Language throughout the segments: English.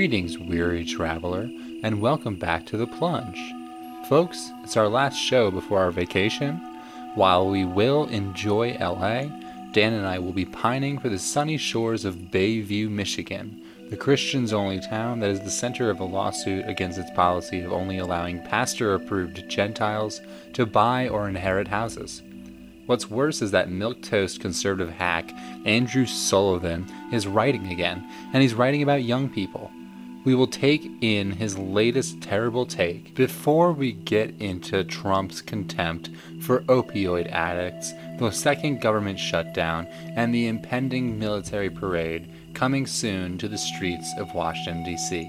Greetings, weary traveler, and welcome back to The Plunge. Folks, it's our last show before our vacation. While we will enjoy LA, Dan and I will be pining for the sunny shores of Bayview, Michigan, the Christians only town that is the center of a lawsuit against its policy of only allowing pastor approved Gentiles to buy or inherit houses. What's worse is that milquetoast conservative hack Andrew Sullivan is writing again, and he's writing about young people. We will take in his latest terrible take before we get into Trump's contempt for opioid addicts, the second government shutdown, and the impending military parade coming soon to the streets of Washington, D.C.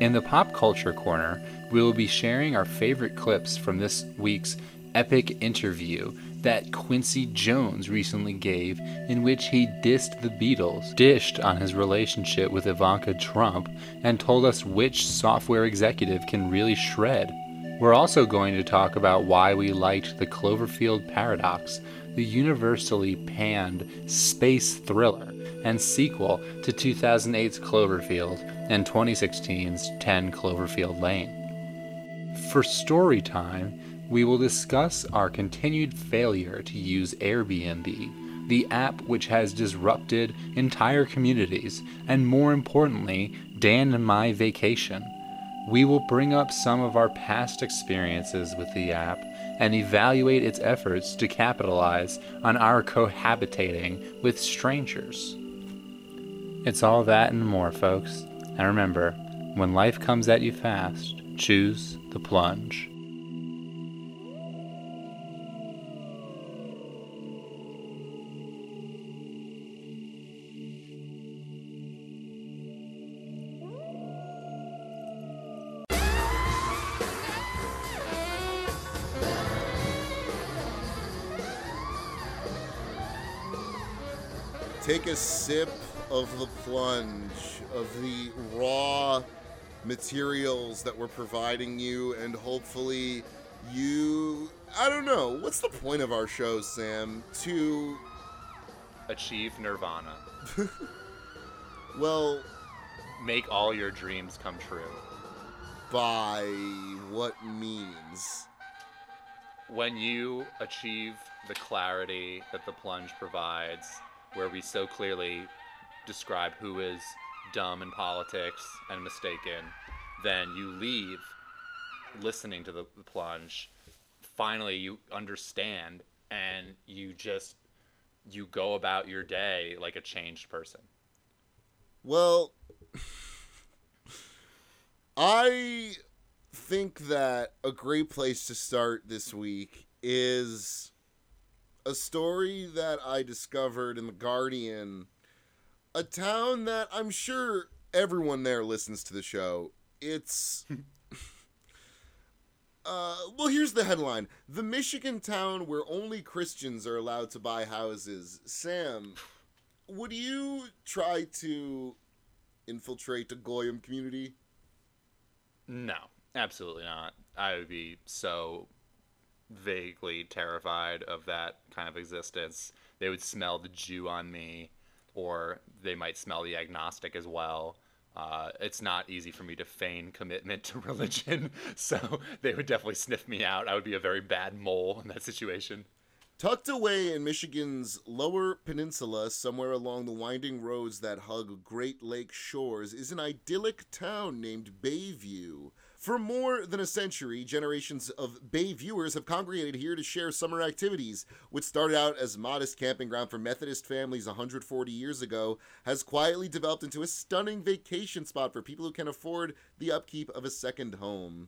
In the Pop Culture Corner, we will be sharing our favorite clips from this week's epic interview that Quincy Jones recently gave, in which he dissed the Beatles, dished on his relationship with Ivanka Trump, and told us which software executive can really shred. We're also going to talk about why we liked the Cloverfield Paradox, the universally panned space thriller and sequel to 2008's Cloverfield and 2016's 10 Cloverfield Lane. For story time, we will discuss our continued failure to use Airbnb, the app which has disrupted entire communities, and more importantly, Dan and my vacation. We will bring up some of our past experiences with the app and evaluate its efforts to capitalize on our cohabitating with strangers. It's all that and more, folks. And remember, when life comes at you fast, choose the plunge. Take a sip of the plunge of the raw materials that we're providing you, and hopefully, you. I don't know. What's the point of our show, Sam? To. Achieve nirvana. Well, Make all your dreams come true. by what means? When you achieve the clarity that the plunge provides, where we so clearly describe who is dumb in politics and mistaken, then you leave listening to the, the plunge. Finally, you understand and you just you go about your day like a changed person. Well, I think that a great place to start this week is a story that I discovered in The Guardian, a town that I'm sure everyone there listens to the show. It's. Uh, well, here's the headline The Michigan town where only Christians are allowed to buy houses. Sam, would you try to infiltrate the Goyim community? No, absolutely not. I would be so vaguely terrified of that kind of existence. They would smell the Jew on me, or they might smell the agnostic as well. Uh, it's not easy for me to feign commitment to religion, so they would definitely sniff me out. I would be a very bad mole in that situation. Tucked away in Michigan's lower peninsula, somewhere along the winding roads that hug Great Lake shores, is an idyllic town named Bayview. For more than a century, generations of Bay viewers have congregated here to share summer activities. What started out as modest camping ground for Methodist families 140 years ago has quietly developed into a stunning vacation spot for people who can afford the upkeep of a second home.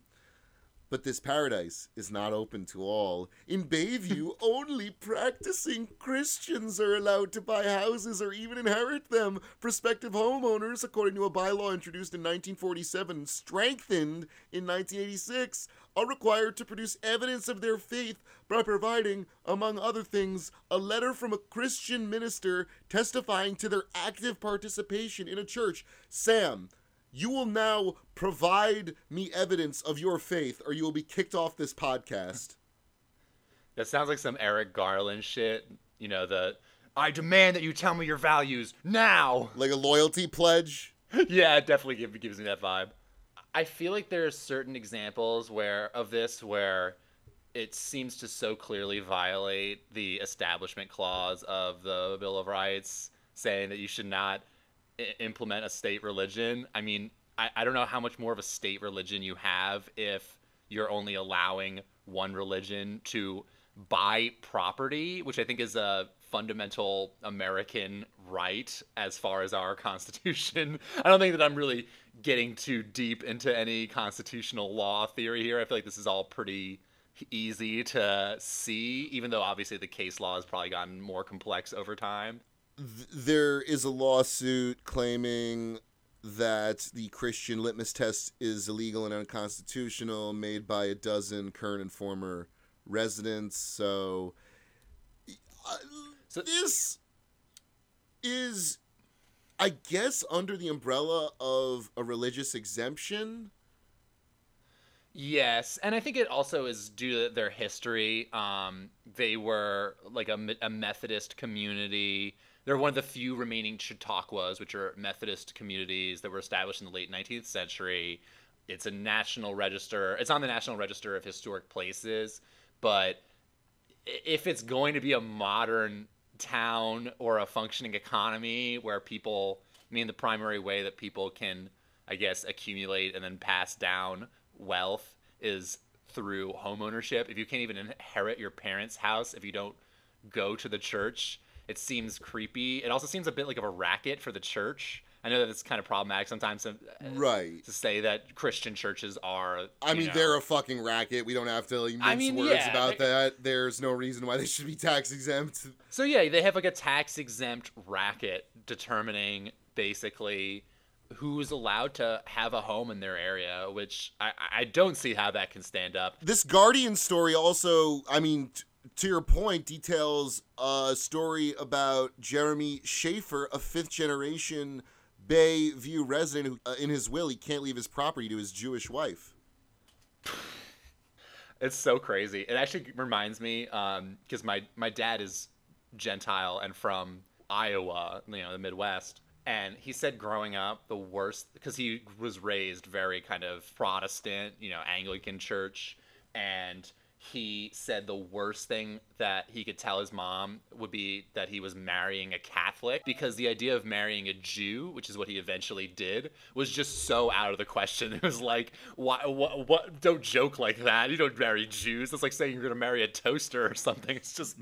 But this paradise is not open to all. In Bayview, only practicing Christians are allowed to buy houses or even inherit them. Prospective homeowners, according to a bylaw introduced in 1947, strengthened in 1986, are required to produce evidence of their faith by providing, among other things, a letter from a Christian minister testifying to their active participation in a church. Sam, you will now provide me evidence of your faith, or you will be kicked off this podcast. That sounds like some Eric Garland shit. You know, the I demand that you tell me your values now. Like a loyalty pledge. yeah, it definitely give, gives me that vibe. I feel like there are certain examples where of this where it seems to so clearly violate the establishment clause of the Bill of Rights, saying that you should not Implement a state religion. I mean, I, I don't know how much more of a state religion you have if you're only allowing one religion to buy property, which I think is a fundamental American right as far as our Constitution. I don't think that I'm really getting too deep into any constitutional law theory here. I feel like this is all pretty easy to see, even though obviously the case law has probably gotten more complex over time. Th- there is a lawsuit claiming that the Christian litmus test is illegal and unconstitutional, made by a dozen current and former residents. So, uh, So- this is, I guess, under the umbrella of a religious exemption. Yes, and I think it also is due to their history. Um, they were like a, a Methodist community. They're one of the few remaining Chautauquas, which are Methodist communities that were established in the late 19th century. It's a national register. It's on the National Register of Historic Places, but if it's going to be a modern town or a functioning economy where people, I mean, the primary way that people can, I guess, accumulate and then pass down wealth is through home ownership. If you can't even inherit your parents' house if you don't go to the church, it seems creepy. It also seems a bit like of a racket for the church. I know that it's kind of problematic sometimes to, uh, Right. to say that Christian churches are. I mean, know- they're a fucking racket. We don't have to like, mince I mean, words yeah, about they- uh, that. There's no reason why they should be tax exempt. So yeah, they have like a tax exempt racket determining basically who's allowed to have a home in their area, which I, I don't see how that can stand up. This Guardian story also, I mean, to your point, details a story about Jeremy Schaefer, a fifth generation Bayview resident who, uh, in his will, he can't leave his property to his Jewish wife. It's so crazy. It actually reminds me because my my dad is Gentile and from Iowa, you know, the Midwest. And he said growing up, the worst because he was raised very kind of Protestant, you know, Anglican church, and he said the worst thing that he could tell his mom would be that he was marrying a Catholic because the idea of marrying a Jew, which is what he eventually did, was just so out of the question. It was like, why, what, what, don't joke like that. You don't marry Jews. It's like saying you're going to marry a toaster or something. It's just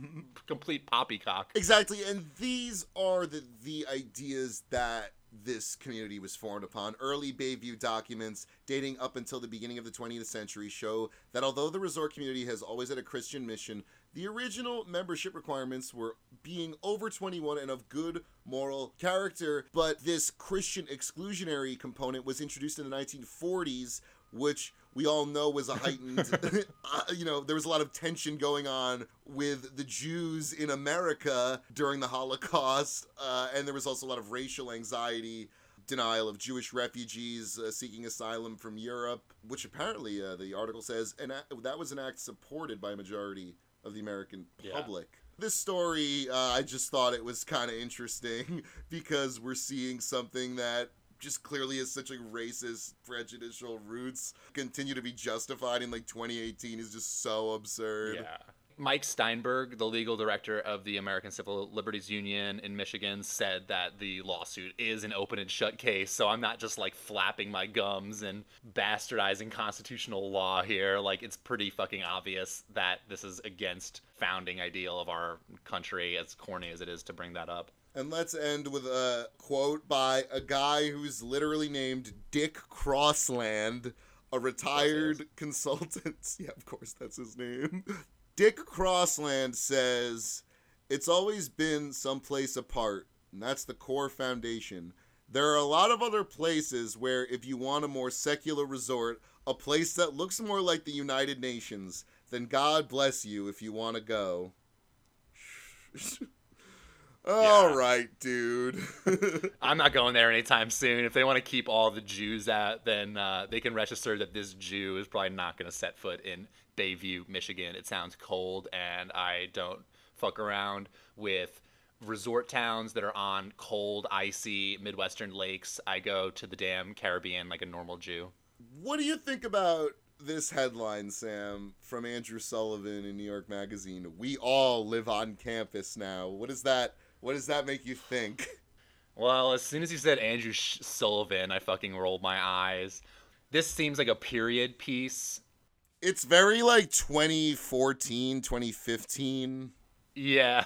complete poppycock. Exactly, and these are the the ideas that this community was formed upon. Early Bayview documents dating up until the beginning of the 20th century show that although the resort community has always had a Christian mission, the original membership requirements were being over 21 and of good moral character, but this Christian exclusionary component was introduced in the 1940s, which we all know was a heightened, uh, you know, there was a lot of tension going on with the Jews in America during the Holocaust, uh, and there was also a lot of racial anxiety. Denial of Jewish refugees uh, seeking asylum from Europe, which apparently uh, the article says, and that was an act supported by a majority of the American Yeah. public. This story, uh, I just thought it was kind of interesting because we're seeing something that just clearly has such like racist, prejudicial roots continue to be justified in like 2018 is just so absurd. Yeah. Mike Steinberg, the legal director of the American Civil Liberties Union in Michigan, said that the lawsuit is an open and shut case. So I'm not just like flapping my gums and bastardizing constitutional law here. Like it's pretty fucking obvious that this is against founding ideal of our country, as corny as it is to bring that up. And let's end with a quote by a guy who's literally named Dick Crossland, a retired consultant. Yeah, of course, that's his name. Dick Crossland says, It's always been someplace apart, and that's the core foundation. There are a lot of other places where, if you want a more secular resort, a place that looks more like the United Nations, then God bless you if you want to go. All Yeah. right, dude. I'm not going there anytime soon. If they want to keep all the Jews out, then uh, they can register that this Jew is probably not going to set foot in Bayview, Michigan. It sounds cold, and I don't fuck around with resort towns that are on cold, icy Midwestern lakes. I go to the damn Caribbean like a normal Jew. What do you think about this headline, Sam, from Andrew Sullivan in New York Magazine? We all live on campus now. What does that? What does that make you think? Well, as soon as you said Andrew Sh- Sullivan, I fucking rolled my eyes. This seems like a period piece. It's very like 2014, 2015. Yeah.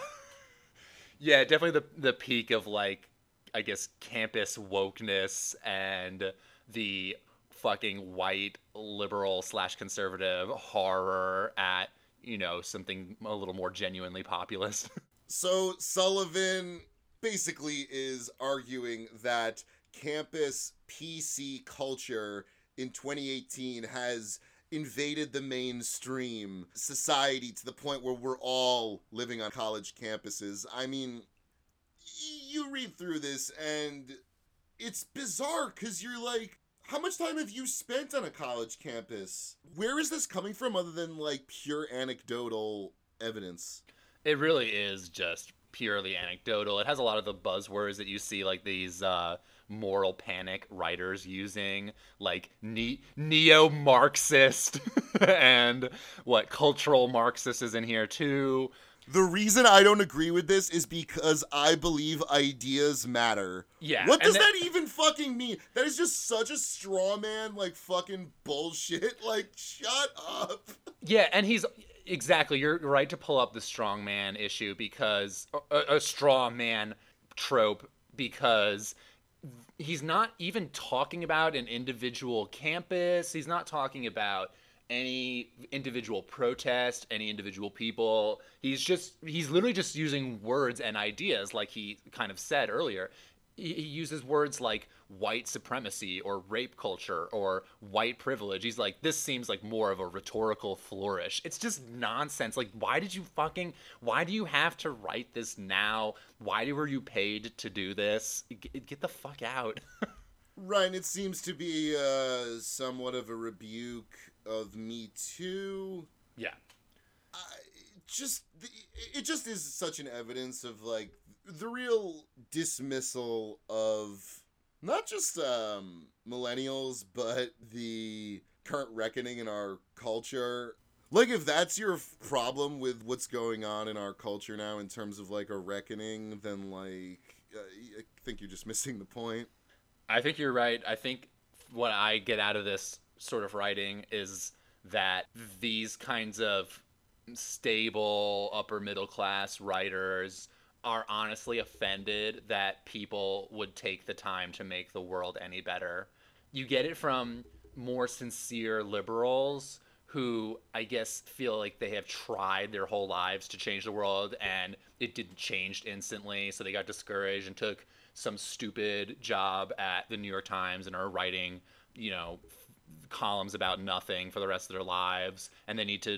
yeah, definitely the the peak of like I guess campus wokeness and the fucking white liberal slash conservative horror at you know something a little more genuinely populist. so Sullivan basically is arguing that campus PC culture in 2018 has invaded the mainstream society to the point where we're all living on college campuses. I mean, you read through this and it's bizarre because you're like, how much time have you spent on a college campus? Where is this coming from other than like pure anecdotal evidence? It really is just purely anecdotal. It has a lot of the buzzwords that you see, like these uh, moral panic writers using, like ne- neo Marxist and what cultural Marxist is in here too. The reason I don't agree with this is because I believe ideas matter. Yeah. What does that, that, even fucking mean? That is just such a straw man, like fucking bullshit. Like, shut up. Yeah, and he's exactly. You're right to pull up the strong man issue because a, a straw man trope because he's not even talking about an individual campus. He's not talking about any individual protest, any individual people. He's just he's literally just using words and ideas like he kind of said earlier he uses words like white supremacy or rape culture or white privilege. He's like, this seems like more of a rhetorical flourish. It's just nonsense. Like, why did you fucking, why do you have to write this now? Why were you paid to do this? Get, get the fuck out. right. It seems to be uh, somewhat of a rebuke of Me Too. Yeah. I, just, it just is such an evidence of like the real dismissal of not just um, millennials, but the current reckoning in our culture. Like, if that's your problem with what's going on in our culture now in terms of like a reckoning, then like, uh, I think you're just missing the point. I think you're right. I think what I get out of this sort of writing is that these kinds of stable upper middle class writers are honestly offended that people would take the time to make the world any better. You get it from more sincere liberals who I guess feel like they have tried their whole lives to change the world and it didn't change instantly, so they got discouraged and took some stupid job at the New York Times and are writing, you know, columns about nothing for the rest of their lives and they need to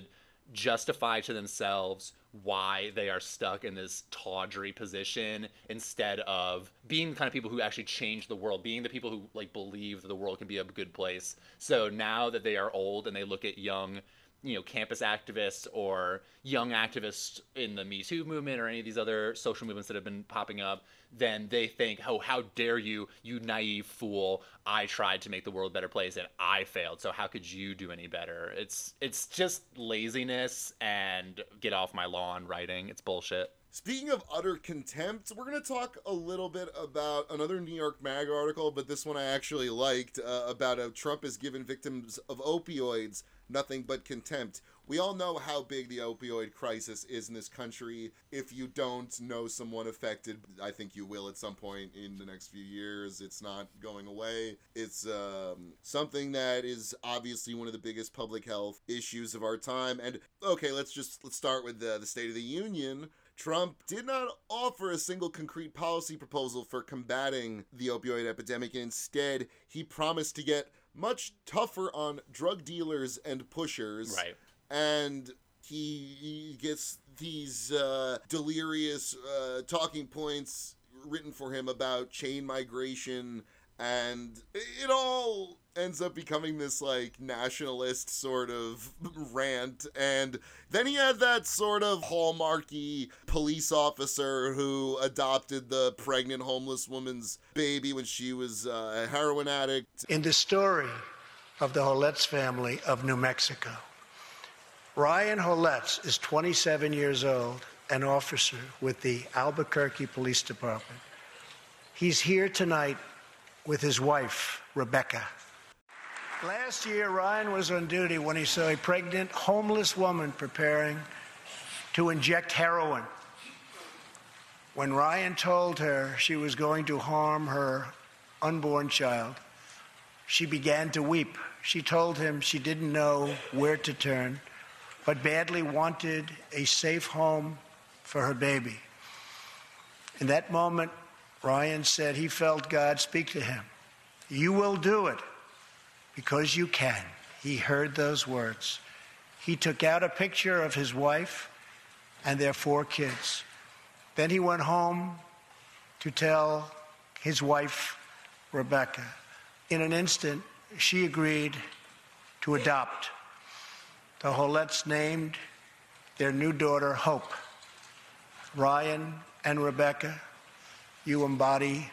justify to themselves why they are stuck in this tawdry position instead of being the kind of people who actually change the world being the people who like believe that the world can be a good place. So now that they are old and they look at young you know campus activists or young activists in the me too movement or any of these other social movements that have been popping up then they think oh how dare you you naive fool. I tried to make the world a better place and i failed. So how could you do any better? It's it's just laziness and get off my lawn writing. It's bullshit. Speaking of utter contempt, we're going to talk a little bit about another New York Mag article, but this one I actually liked uh, about how Trump has given victims of opioids nothing but contempt. We all know how big the opioid crisis is in this country. If you don't know someone affected, I think you will at some point in the next few years. It's not going away. It's um, something that is obviously one of the biggest public health issues of our time. And okay, let's just let's start with the, the State of the Union. Trump did not offer a single concrete policy proposal for combating the opioid epidemic. Instead, he promised to get much tougher on drug dealers and pushers. Right. And he, he gets these uh, delirious uh, talking points written for him about chain migration and it all ends up becoming this like nationalist sort of rant and then he had that sort of hallmarky police officer who adopted the pregnant homeless woman's baby when she was uh, a heroin addict. In the story of the Holets family of New Mexico Ryan Holets is 27 years old an officer with the Albuquerque Police Department. He's here tonight with his wife Rebecca Last year, Ryan was on duty when he saw a pregnant, homeless woman preparing to inject heroin. When Ryan told her she was going to harm her unborn child, she began to weep. She told him she didn't know where to turn, but badly wanted a safe home for her baby. In that moment, Ryan said he felt God speak to him. You will do it because you can. He heard those words. He took out a picture of his wife and their four kids. Then he went home to tell his wife, Rebecca. In an instant, she agreed to adopt. The Holets named their new daughter Hope. Ryan and Rebecca, you embody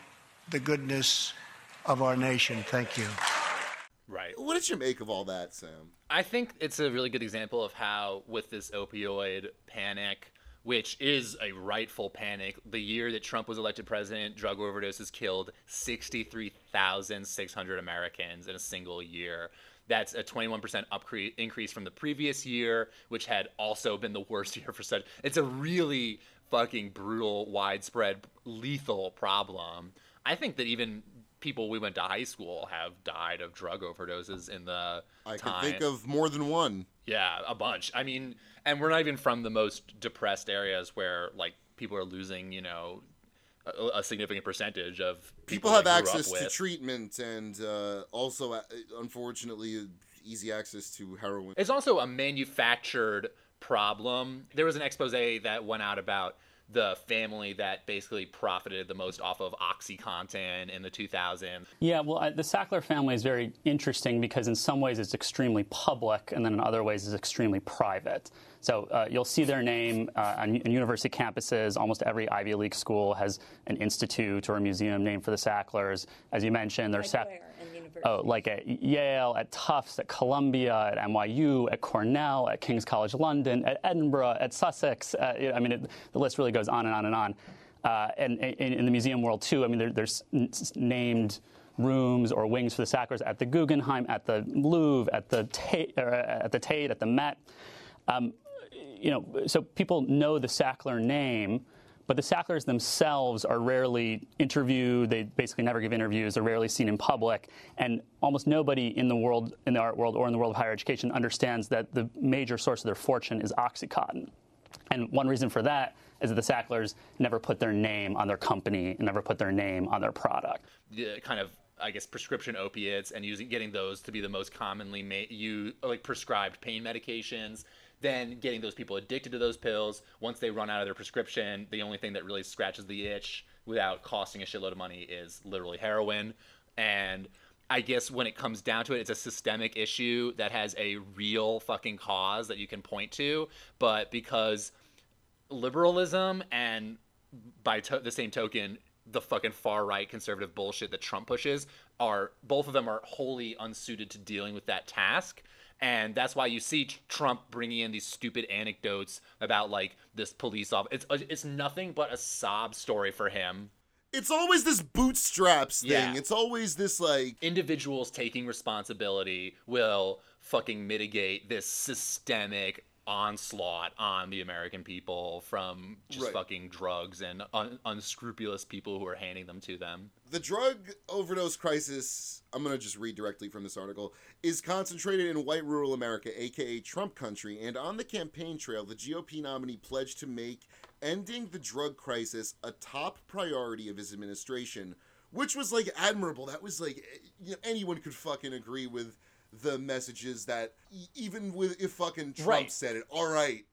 the goodness of our nation. Thank you. Right. what did you make of all that sam I think it's a really good example of how, with this opioid panic, which is a rightful panic, the year that Trump was elected president, drug overdoses killed 63,600 Americans in a single year. That's a 21% upcre- increase from the previous year, which had also been the worst year for such. It's a really fucking brutal, widespread, lethal problem. I think that even people we went to high school have died of drug overdoses in the i time. can think of more than one Yeah, a bunch. I mean, and we're not even from the most depressed areas where like people are losing, you know, a, a significant percentage of people people, have access to treatment and uh, also uh, unfortunately easy access to heroin It's also a manufactured problem. There was an expose that went out about the family that basically profited the most off of OxyContin in the 2000s. Yeah, well, I, the Sackler family is very interesting because in some ways it's extremely public, and then in other ways it's extremely private. So uh, you'll see their name uh, on, on university campuses. Almost every Ivy League school has an institute or a museum named for the Sacklers. As you mentioned, they're Like Sack- Oh, like at Yale, at Tufts, at Columbia, at NYU, at Cornell, at King's College London, at Edinburgh, at Sussex. Uh, I mean, it, the list really goes on and on and on. Uh, and, in the museum world too, I mean, there, there's named rooms or wings for the Sacklers at the Guggenheim, at the Louvre, at the Tate, or at the Tate, at the Met. Um, you know, so people know the Sackler name, but the Sacklers themselves are rarely interviewed. They basically never give interviews. They're rarely seen in public, and almost nobody in the world, in the art world, or in the world of higher education, understands that the major source of their fortune is OxyContin. And one reason for that is that the Sacklers never put their name on their company, and never put their name on their product. the kind of I guess prescription opiates and using getting those to be the most commonly ma- you like prescribed pain medications. Then getting those people addicted to those pills. Once they run out of their prescription, the only thing that really scratches the itch without costing a shitload of money is literally heroin. And I guess when it comes down to it, it's a systemic issue that has a real fucking cause that you can point to. But because liberalism and by to- the same token the fucking far right conservative bullshit that Trump pushes are both of them are wholly unsuited to dealing with that task and that's why you see Trump bringing in these stupid anecdotes about like this police officer. It's uh, it's nothing but a sob story for him. it's always this bootstraps thing Yeah. it's always this like Individuals taking responsibility will fucking mitigate this systemic onslaught on the American people from just Right. fucking drugs and un- unscrupulous people who are handing them to them. the drug overdose crisis i'm going to just read directly from this article is concentrated in white rural america aka trump country and on the campaign trail the gop nominee pledged to make ending the drug crisis a top priority of his administration which was like admirable that was like eh, you know, anyone could fucking agree with the messages that e- even with if fucking trump Right. said it all right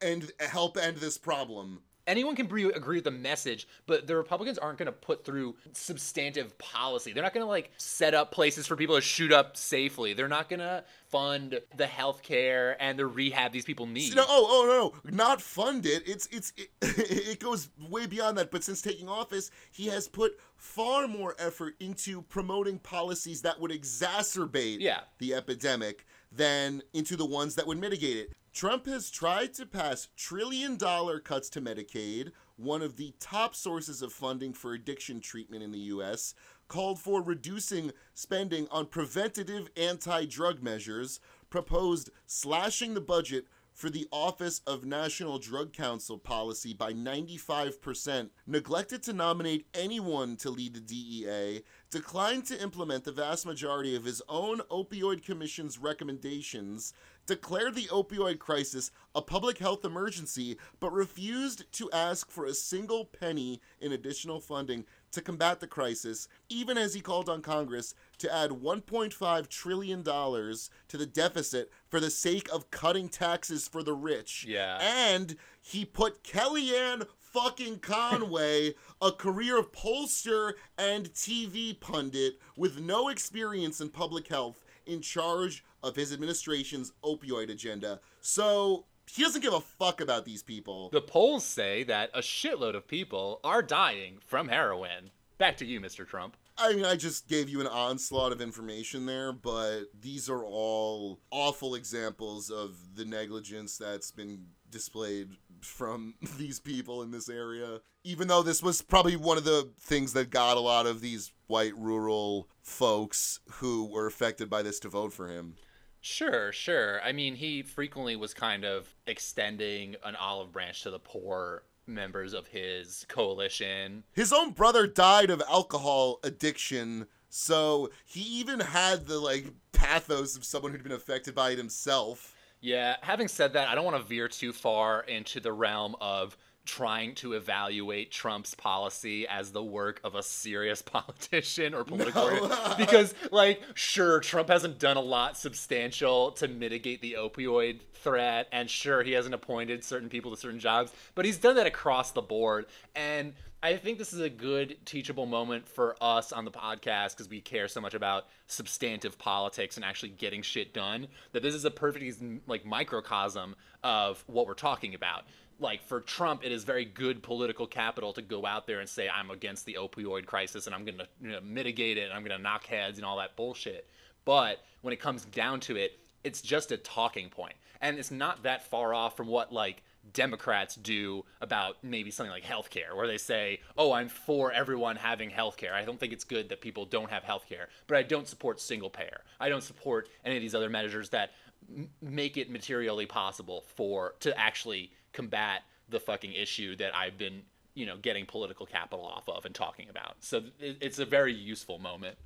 and help end this problem anyone can agree, agree with the message, but the Republicans aren't going to put through substantive policy. They're not going to like set up places for people to shoot up safely. They're not going to fund the health care and the rehab these people need. No, oh, oh, no, no, not fund it. It's, it's, it, it goes way beyond that. But since taking office, he has put far more effort into promoting policies that would exacerbate Yeah. the epidemic than into the ones that would mitigate it. Trump has tried to pass trillion dollar cuts to Medicaid, one of the top sources of funding for addiction treatment in the US, called for reducing spending on preventative anti drug measures, proposed slashing the budget for the Office of National Drug Council policy by 95%, neglected to nominate anyone to lead the DEA, declined to implement the vast majority of his own Opioid Commission's recommendations, declared the opioid crisis a public health emergency, but refused to ask for a single penny in additional funding to combat the crisis, even as he called on Congress to add $1.5 trillion to the deficit for the sake of cutting taxes for the rich. Yeah. And he put Kellyanne fucking Conway, a career pollster and TV pundit with no experience in public health, in charge of his administration's opioid agenda. So he doesn't give a fuck about these people. The polls say that a shitload of people are dying from heroin. Back to you, Mr. Trump. I mean, I just gave you an onslaught of information there, but these are all awful examples of the negligence that's been displayed from these people in this area. Even though this was probably one of the things that got a lot of these white rural folks who were affected by this to vote for him. Sure, sure. I mean, he frequently was kind of extending an olive branch to the poor members of his coalition. His own brother died of alcohol addiction, so he even had the like pathos of someone who'd been affected by it himself. Yeah, having said that, I don't want to veer too far into the realm of trying to evaluate Trump's policy as the work of a serious politician or political No. because like sure Trump hasn't done a lot substantial to mitigate the opioid threat and sure he hasn't appointed certain people to certain jobs but he's done that across the board and I think this is a good teachable moment for us on the podcast because we care so much about substantive politics and actually getting shit done. That this is a perfect like microcosm of what we're talking about. Like for Trump, it is very good political capital to go out there and say I'm against the opioid crisis and I'm going to you know, mitigate it and I'm going to knock heads and all that bullshit. But when it comes down to it, it's just a talking point, and it's not that far off from what like Democrats do about maybe something like healthcare, where they say, "Oh, I'm for everyone having healthcare. I don't think it's good that people don't have healthcare, but I don't support single payer. I don't support any of these other measures that m- make it materially possible for to actually combat the fucking issue that I've been, you know, getting political capital off of and talking about." So it's a very useful moment.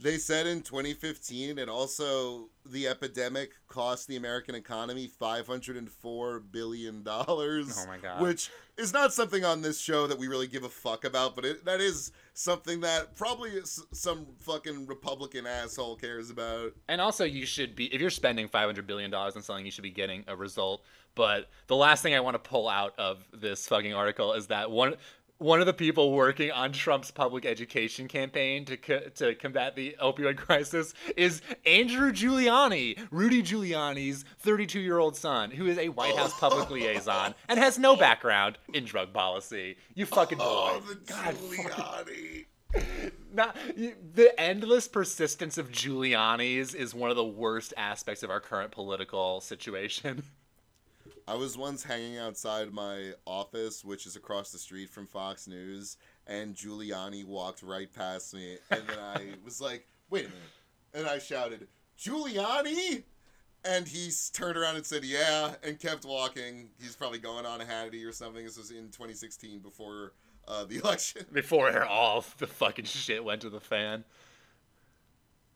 They said in 2015, and also the epidemic cost the American economy 504 billion dollars. Oh my God. Which is not something on this show that we really give a fuck about, but it, that is something that probably some fucking Republican asshole cares about. And also, you should be if you're spending five hundred billion dollars on something, you should be getting a result. But the last thing I want to pull out of this fucking article is that one one of the people working on Trump's public education campaign to co- to combat the opioid crisis is Andrew Giuliani, Rudy Giuliani's 32 year old son, who is a White House public liaison and has no background in drug policy. You fucking oh, boy. Oh, the God, Giuliani. not the endless persistence of Giuliani's is one of the worst aspects of our current political situation. I was once hanging outside my office, which is across the street from Fox News, and Giuliani walked right past me, and then I was like, "Wait a minute!" and I shouted, "Giuliani!" And he turned around and said, "Yeah," and kept walking. He's probably going on a Hannity or something. This was in 2016 before uh, the election. Before all the fucking shit went to the fan.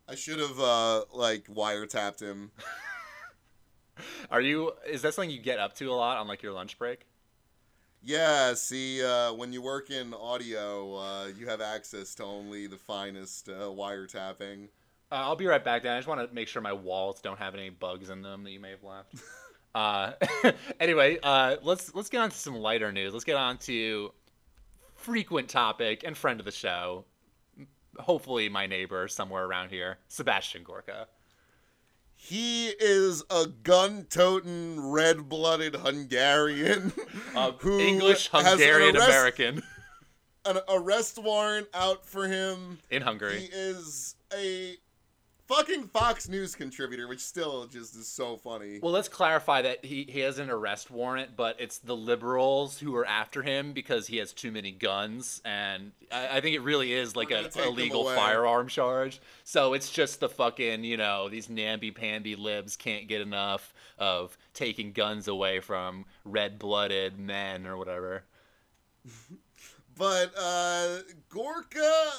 I should have uh, like wiretapped him. Are you? Is that something you get up to a lot on like your lunch break? Yeah, see, uh, when you work in audio, uh, you have access to only the finest uh, wiretapping. Uh, I'll be right back, Dan. I just want to make sure my walls don't have any bugs in them that you may have left. Uh, anyway, uh, let's let's get on to some lighter news. Let's get on to frequent topic and friend of the show, hopefully my neighbor somewhere around here, Sebastian Gorka. He is a gun-toting, red-blooded Hungarian Uh, who English Hungarian arrest- American An arrest warrant out for him. in Hungary. He is a fucking Fox News contributor, which still just is so funny. Well, let's clarify that he, he has an arrest warrant, but it's the liberals who are after him because he has too many guns, and I, I think it really is like We're a gonna take them illegal firearm charge. So it's just the fucking you know these namby-pamby libs can't get enough of taking guns away from red-blooded men or whatever. But uh, Gorka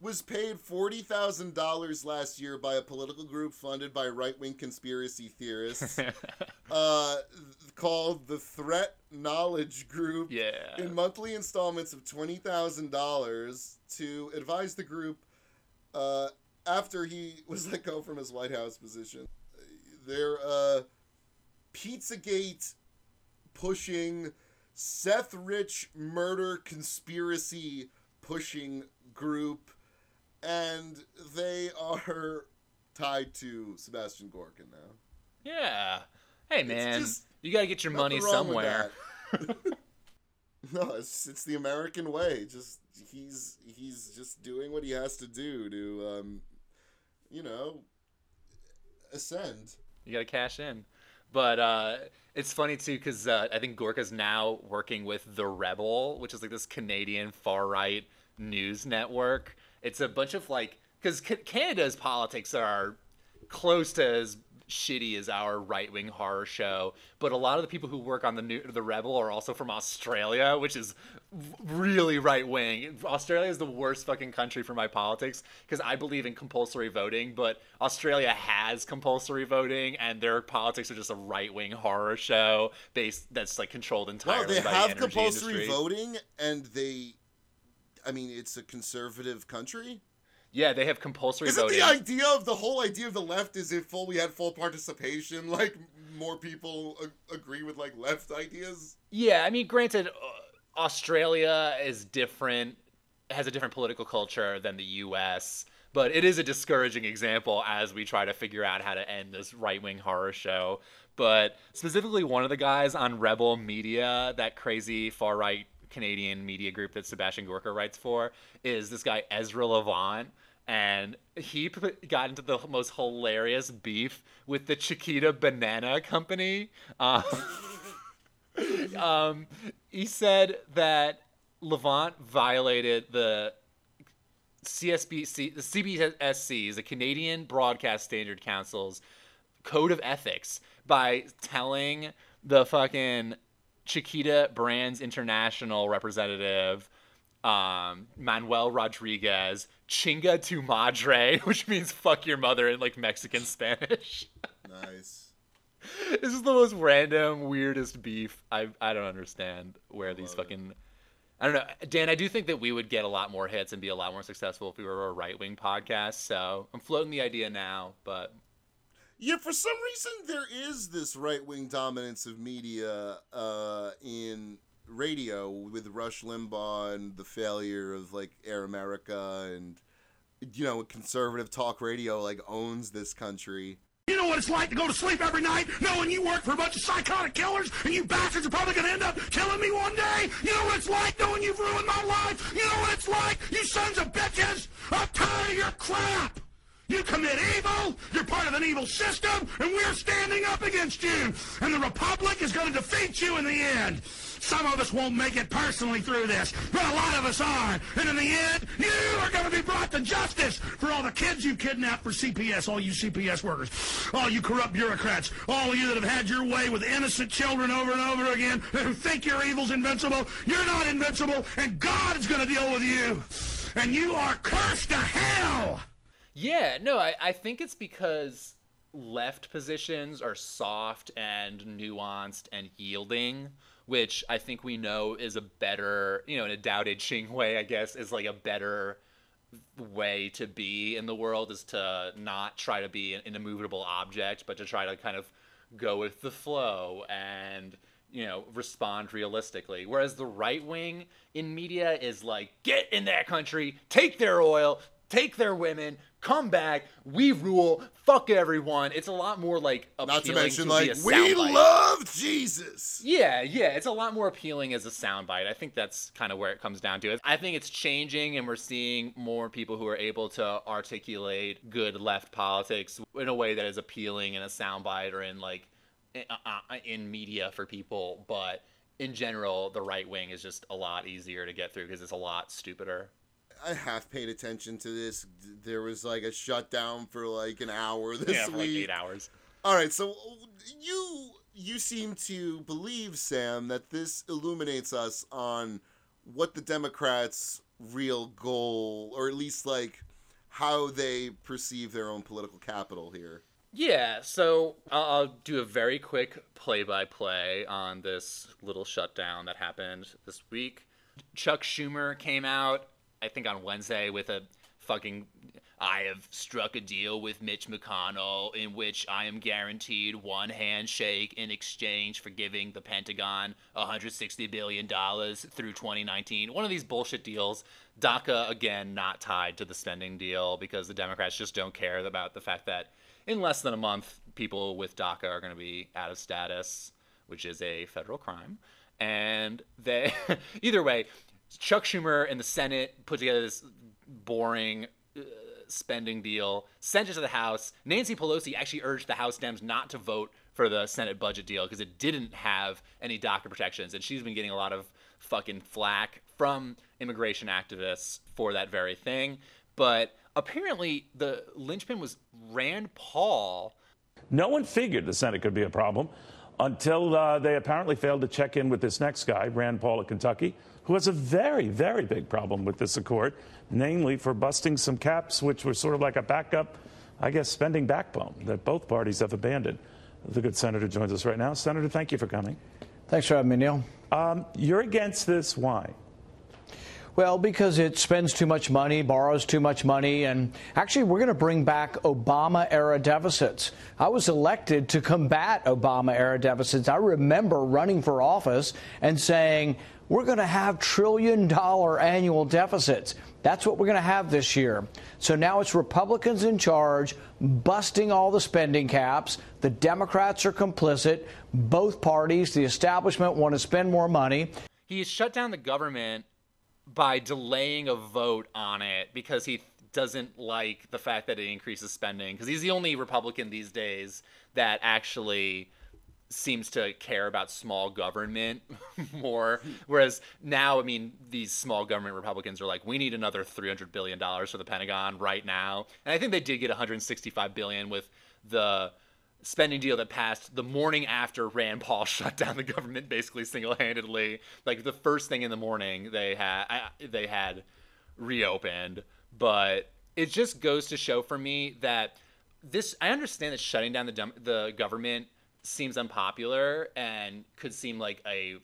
was paid forty thousand dollars last year by a political group funded by right-wing conspiracy theorists, uh, called the Threat Knowledge Group. Yeah. in monthly installments of twenty thousand dollars to advise the group uh, after he was let go from his White House position. Their uh, Pizzagate pushing Seth Rich murder conspiracy pushing group, and they are tied to Sebastian Gorkin now. Yeah. Hey man, you gotta get your money Nothing wrong with somewhere. no, it's it's the American way. Just he's he's just doing what he has to do to um, you know, ascend. You gotta cash in. But uh, it's funny too because uh, I think Gorka's now working with The Rebel, which is like this Canadian far right news network. It's a bunch of like because Canada's politics are close to as shitty as our right wing horror show, but a lot of the people who work on the new the Rebel are also from Australia, which is really right wing. Australia is the worst fucking country for my politics because I believe in compulsory voting, but Australia has compulsory voting, and their politics are just a right wing horror show based that's like controlled Well, entirely they by have the compulsory industry. voting, and they, I mean, it's a conservative country. Yeah, they have compulsory Isn't voting. the idea of the whole idea of the left is if full we had full participation, like more people a- agree with like left ideas? Yeah, I mean, granted, uh, Australia is different, has a different political culture than the U.S., but it is a discouraging example as we try to figure out how to end this right wing horror show. But specifically, one of the guys on Rebel Media, that crazy far right Canadian media group that Sebastian Gorka writes for, is this guy Ezra Levant. And he p- got into the most hilarious beef with the Chiquita Banana Company. Um, um, he said that Levant violated the CSBC, the CBSC's, the Canadian Broadcast Standard Council's code of ethics by telling the fucking Chiquita Brands International representative um, Manuel Rodriguez, chinga tu madre, which means fuck your mother in like Mexican Spanish. Nice. this is the most random, weirdest beef. I I don't understand where these love it. fucking. I don't know, Dan. I do think that we would get a lot more hits and be a lot more successful if we were a right wing podcast. So I'm floating the idea now, but Yeah, for some reason there is this right wing dominance of media uh, in radio with Rush Limbaugh and the failure of like Air America and you know conservative talk radio like owns this country. You know what it's like to go to sleep every night knowing you work for a bunch of psychotic killers and you bastards are probably going to end up killing me one day? You know what it's like knowing you've ruined my life? You know what it's like, you sons of bitches? I'm tired of your crap! You commit evil, you're part of an evil system, and we're standing up against you. And the Republic is going to defeat you in the end. Some of us won't make it personally through this, but a lot of us are. And in the end, you are going to be brought to justice for all the kids you kidnapped for CPS, all you CPS workers, all you corrupt bureaucrats, all you that have had your way with innocent children over and over again, who think your evil's invincible. You're not invincible, and God is going to deal with you. And you are cursed to hell. Yeah, no, I, I think it's because left positions are soft and nuanced and yielding, which I think we know is a better, you know, in a De Ching way, I guess, is like a better way to be in the world is to not try to be an, an immovable object, but to try to kind of go with the flow and you know respond realistically. Whereas the right wing in media is like get in that country take their oil take their women come back we rule fuck everyone it's a lot more like appealing Not to mention, be like, we love Jesus. Yeah, yeah, it's a lot more appealing as a soundbite. I think that's kind of where it comes down to. I think it's changing, and we're seeing more people who are able to articulate good left politics in a way that is appealing in a soundbite or in like uh, in media for people. But in general, the right wing is just a lot easier to get through because it's a lot stupider. I half paid attention to this. There was like a shutdown for like an hour this yeah, for like week. eight hours. All right, so you you seem to believe, Sam, that this illuminates us on what the Democrats' real goal, or at least like how they perceive their own political capital here. Yeah, so I'll, I'll do a very quick play by play on this little shutdown that happened this week. Chuck Schumer came out, I think on Wednesday, with a fucking. I have struck a deal with Mitch McConnell in which I am guaranteed one handshake in exchange for giving the Pentagon $160 billion through 2019. One of these bullshit deals. DACA, again, not tied to the spending deal because the Democrats just don't care about the fact that in less than a month, people with DACA are going to be out of status, which is a federal crime. And they, either way, Chuck Schumer and the Senate put together this boring uh, spending deal, sent it to the House. Nancy Pelosi actually urged the House Dems not to vote for the Senate budget deal because it didn't have any DACA protections, and she's been getting a lot of fucking flack from immigration activists for that very thing. But apparently, the linchpin was Rand Paul. No one figured the Senate could be a problem until uh, they apparently failed to check in with this next guy, Rand Paul of Kentucky, who has a very, very big problem with this accord, namely for busting some caps, which were sort of like a backup, I guess, spending backbone that both parties have abandoned. The good senator joins us right now. Senator, thank you for coming. Thanks for having me, Neil. Um, you're against this. Why? Well, because it spends too much money, borrows too much money, and actually, we're going to bring back Obama era deficits. I was elected to combat Obama era deficits. I remember running for office and saying, we're going to have trillion dollar annual deficits. That's what we're going to have this year. So now it's Republicans in charge, busting all the spending caps. The Democrats are complicit. Both parties, the establishment, want to spend more money. He shut down the government by delaying a vote on it because he doesn't like the fact that it increases spending because he's the only Republican these days that actually seems to care about small government more. Whereas now i mean these small government republicans are like we need another 300 billion dollars for the pentagon right now. And i think they did get 165 billion with the spending deal that passed the morning after Rand Paul shut down the government basically single-handedly. Like the first thing in the morning they had they had reopened, but it just goes to show for me that this I understand that shutting down the the government seems unpopular and could seem like a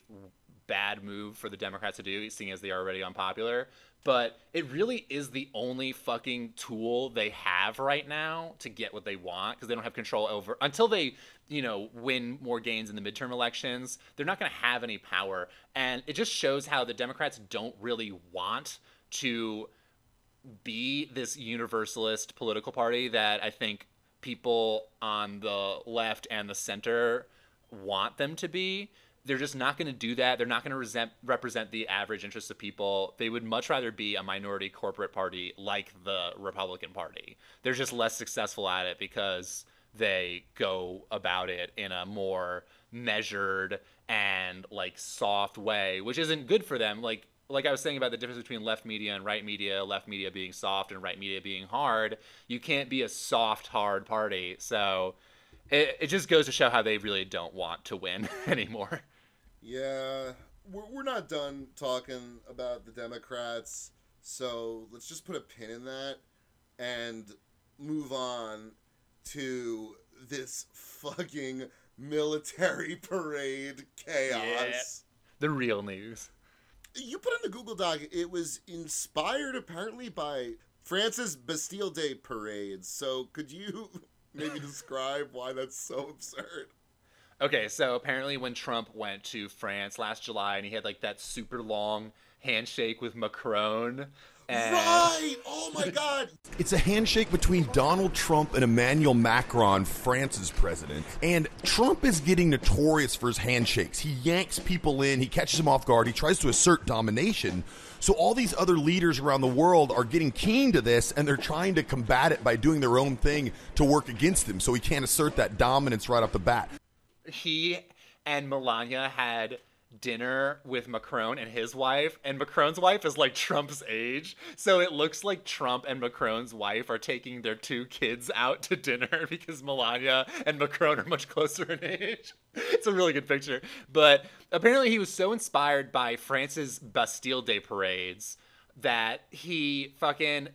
bad move for the Democrats to do, seeing as they are already unpopular. But it really is the only fucking tool they have right now to get what they want because they don't have control over until they, you know, win more gains in the midterm elections. They're not going to have any power, and it just shows how the Democrats don't really want to be this universalist political party that I think people on the left and the center want them to be they're just not going to do that. They're not going to represent the average interests of people. They would much rather be a minority corporate party like the Republican Party. They're just less successful at it because they go about it in a more measured and like soft way, which isn't good for them. Like like I was saying about the difference between left media and right media, left media being soft and right media being hard, you can't be a soft hard party. So it, it just goes to show how they really don't want to win anymore. Yeah, we're, we're not done talking about the Democrats, so let's just put a pin in that and move on to this fucking military parade chaos. Yeah, the real news. You put in the Google Doc, it was inspired apparently by France's Bastille Day parades. So could you maybe describe why that's so absurd? Okay, so apparently when Trump went to France last July and he had like that super long handshake with Macron. And Right! Oh my god! It's a handshake between Donald Trump and Emmanuel Macron, France's president. And Trump is getting notorious for his handshakes. He yanks people in, he catches them off guard, he tries to assert domination. So all these other leaders around the world are getting keen to this and they're trying to combat it by doing their own thing to work against him so he can't assert that dominance right off the bat. he and Melania had dinner with Macron and his wife, and Macron's wife is like Trump's age. So it looks like Trump and Macron's wife are taking their two kids out to dinner because Melania and Macron are much closer in age. It's a really good picture. But apparently, he was so inspired by France's Bastille Day parades that he fucking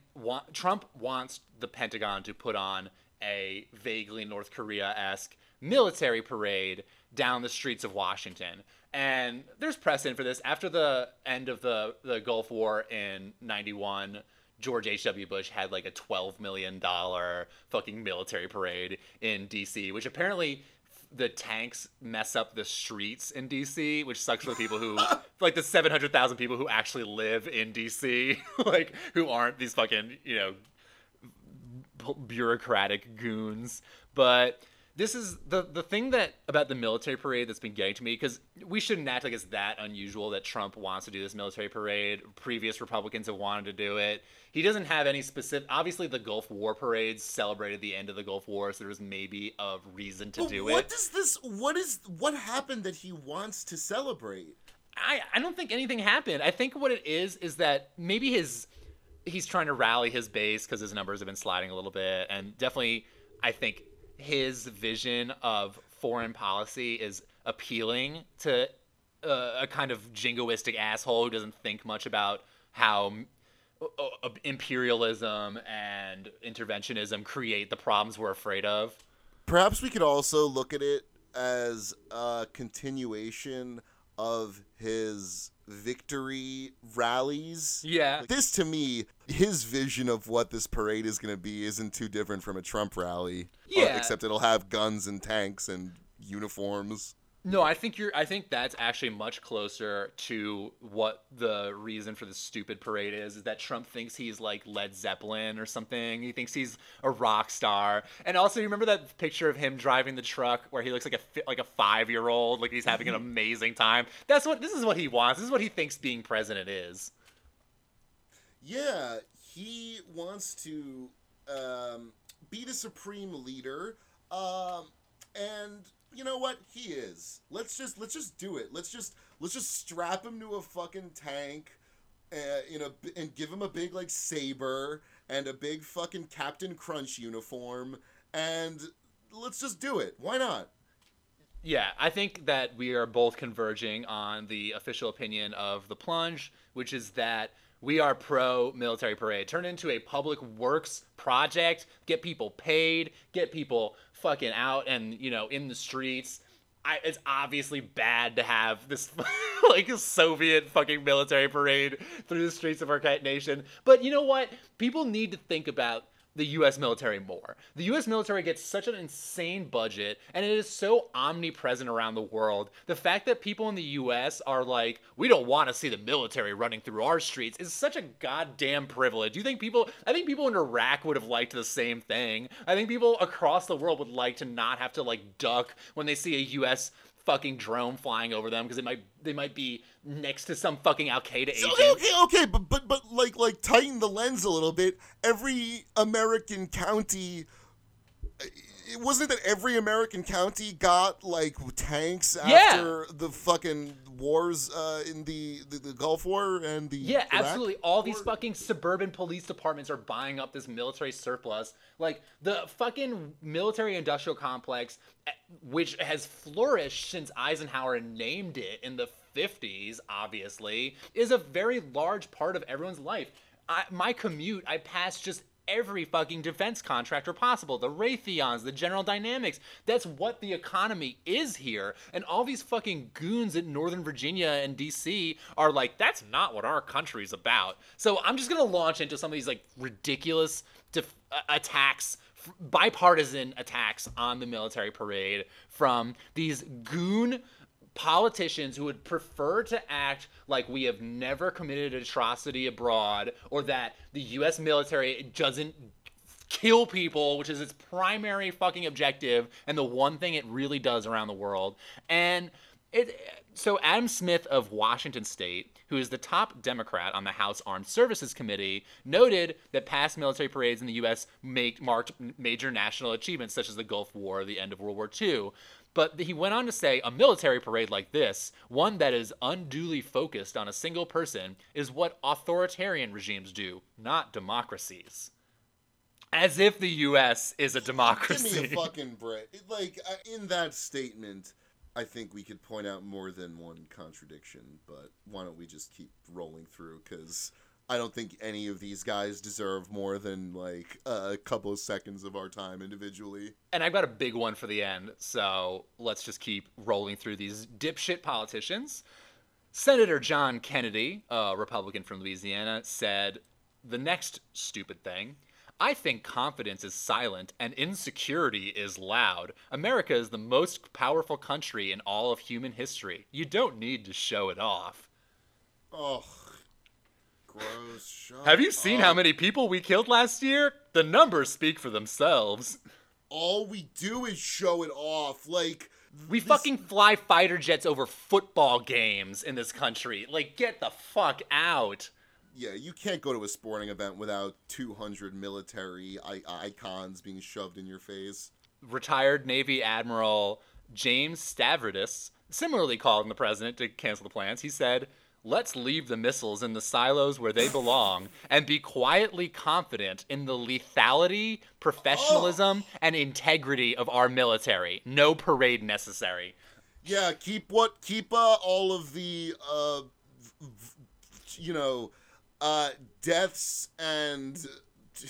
Trump wants the Pentagon to put on a vaguely North Korea esque military parade down the streets of Washington. And there's precedent for this. After the end of the, the Gulf War in 91, George H.W. Bush had like a $12 million fucking military parade in D.C., which apparently the tanks mess up the streets in DC, which sucks for the people who, like the 700,000 people who actually live in DC, like who aren't these fucking, you know, bureaucratic goons. But this is the the thing that about the military parade that's been getting to me because we shouldn't act like it's that unusual that Trump wants to do this military parade. Previous Republicans have wanted to do it. He doesn't have any specific. Obviously, the Gulf War parades celebrated the end of the Gulf War, so there was maybe a reason to But do what it. does this? What is? What happened that he wants to celebrate? I, I don't think anything happened. I think what it is is that maybe his he's trying to rally his base because his numbers have been sliding a little bit, and definitely I think his vision of foreign policy is appealing to a kind of jingoistic asshole who doesn't think much about how uh, uh, imperialism and interventionism create the problems we're afraid of. Perhaps we could also look at it as a continuation of his victory rallies. Yeah. Like, this to me, his vision of what this parade is going to be isn't too different from a Trump rally. Uh, Yeah. except it'll have guns and tanks and uniforms. No, I think you're. I think that's actually much closer to what the reason for the stupid parade is. Is that Trump thinks he's like Led Zeppelin or something? He thinks he's a rock star. And also, you remember that picture of him driving the truck where he looks like a like a five year old, like he's having an amazing time. That's what. This is what he wants. This is what he thinks being president is. Yeah, he wants to um, be the supreme leader, um, and you know what? He is. Let's just let's just do it. Let's just let's just strap him to a fucking tank, uh, in a and give him a big like saber and a big fucking Captain Crunch uniform, and let's just do it. Why not? Yeah, I think that we are both converging on the official opinion of the plunge, which is that we are pro military parade. Turn into a public works project, get people paid, get people fucking out and, you know, in the streets. I, it's obviously bad to have this like Soviet fucking military parade through the streets of our nation. But you know what? People need to think about the US military more. The US military gets such an insane budget and it is so omnipresent around the world. The fact that people in the US are like, we don't want to see the military running through our streets is such a goddamn privilege. You think people, I think people in Iraq would have liked the same thing. I think people across the world would like to not have to like duck when they see a US fucking drone flying over them because it might they might be next to some fucking Al Qaeda agent. Okay, okay, okay, but but but like like tighten the lens a little bit. Every American county it wasn't that every American county got like tanks Yeah. after the fucking wars uh, in the, the the Gulf War and the Yeah, Iraq absolutely. All these fucking suburban police departments are buying up this military surplus. Like the fucking military industrial complex, eh, which has flourished since Eisenhower named it in the 50s, obviously, is a very large part of everyone's life. I, my commute, I pass just every fucking defense contractor possible the Raytheons, the General Dynamics. That's what the economy is here. And all these fucking goons in Northern Virginia and DC are like, that's not what our country's about. So I'm just gonna launch into some of these like ridiculous def- uh, attacks bipartisan attacks on the military parade from these goon politicians who would prefer to act like we have never committed atrocity abroad or that the US military doesn't kill people, which is its primary fucking objective and the one thing it really does around the world. And it so Adam Smith of Washington State, who is the top Democrat on the House Armed Services Committee, noted that past military parades in the U.S. Make, marked major national achievements such as the Gulf War, the end of World War II. But he went on to say a military parade like this, one that is unduly focused on a single person, is what authoritarian regimes do, not democracies. As if the U.S. is a democracy. Give me a fucking break. Like in that statement, I think we could point out more than one contradiction, but why don't we just keep rolling through? Because I don't think any of these guys deserve more than like a couple of seconds of our time individually. And I've got a big one for the end, so let's just keep rolling through these dipshit politicians. Senator John Kennedy, a Republican from Louisiana, said the next stupid thing. I think confidence is silent and insecurity is loud. America is the most powerful country in all of human history. You don't need to show it off. Oh, gross. Shut Have you seen up. how many people we killed last year? The numbers speak for themselves. All we do is show it off. Like We this- fucking fly fighter jets over football games in this country. Like, get the fuck out. Yeah, you can't go to a sporting event without 200 military I- icons being shoved in your face. Retired Navy Admiral James Stavridis similarly called on the president to cancel the plans. He said, Let's leave the missiles in the silos where they belong and be quietly confident in the lethality, professionalism, and integrity of our military. No parade necessary. Yeah, keep what keep uh, all of the uh, you know uh, deaths and,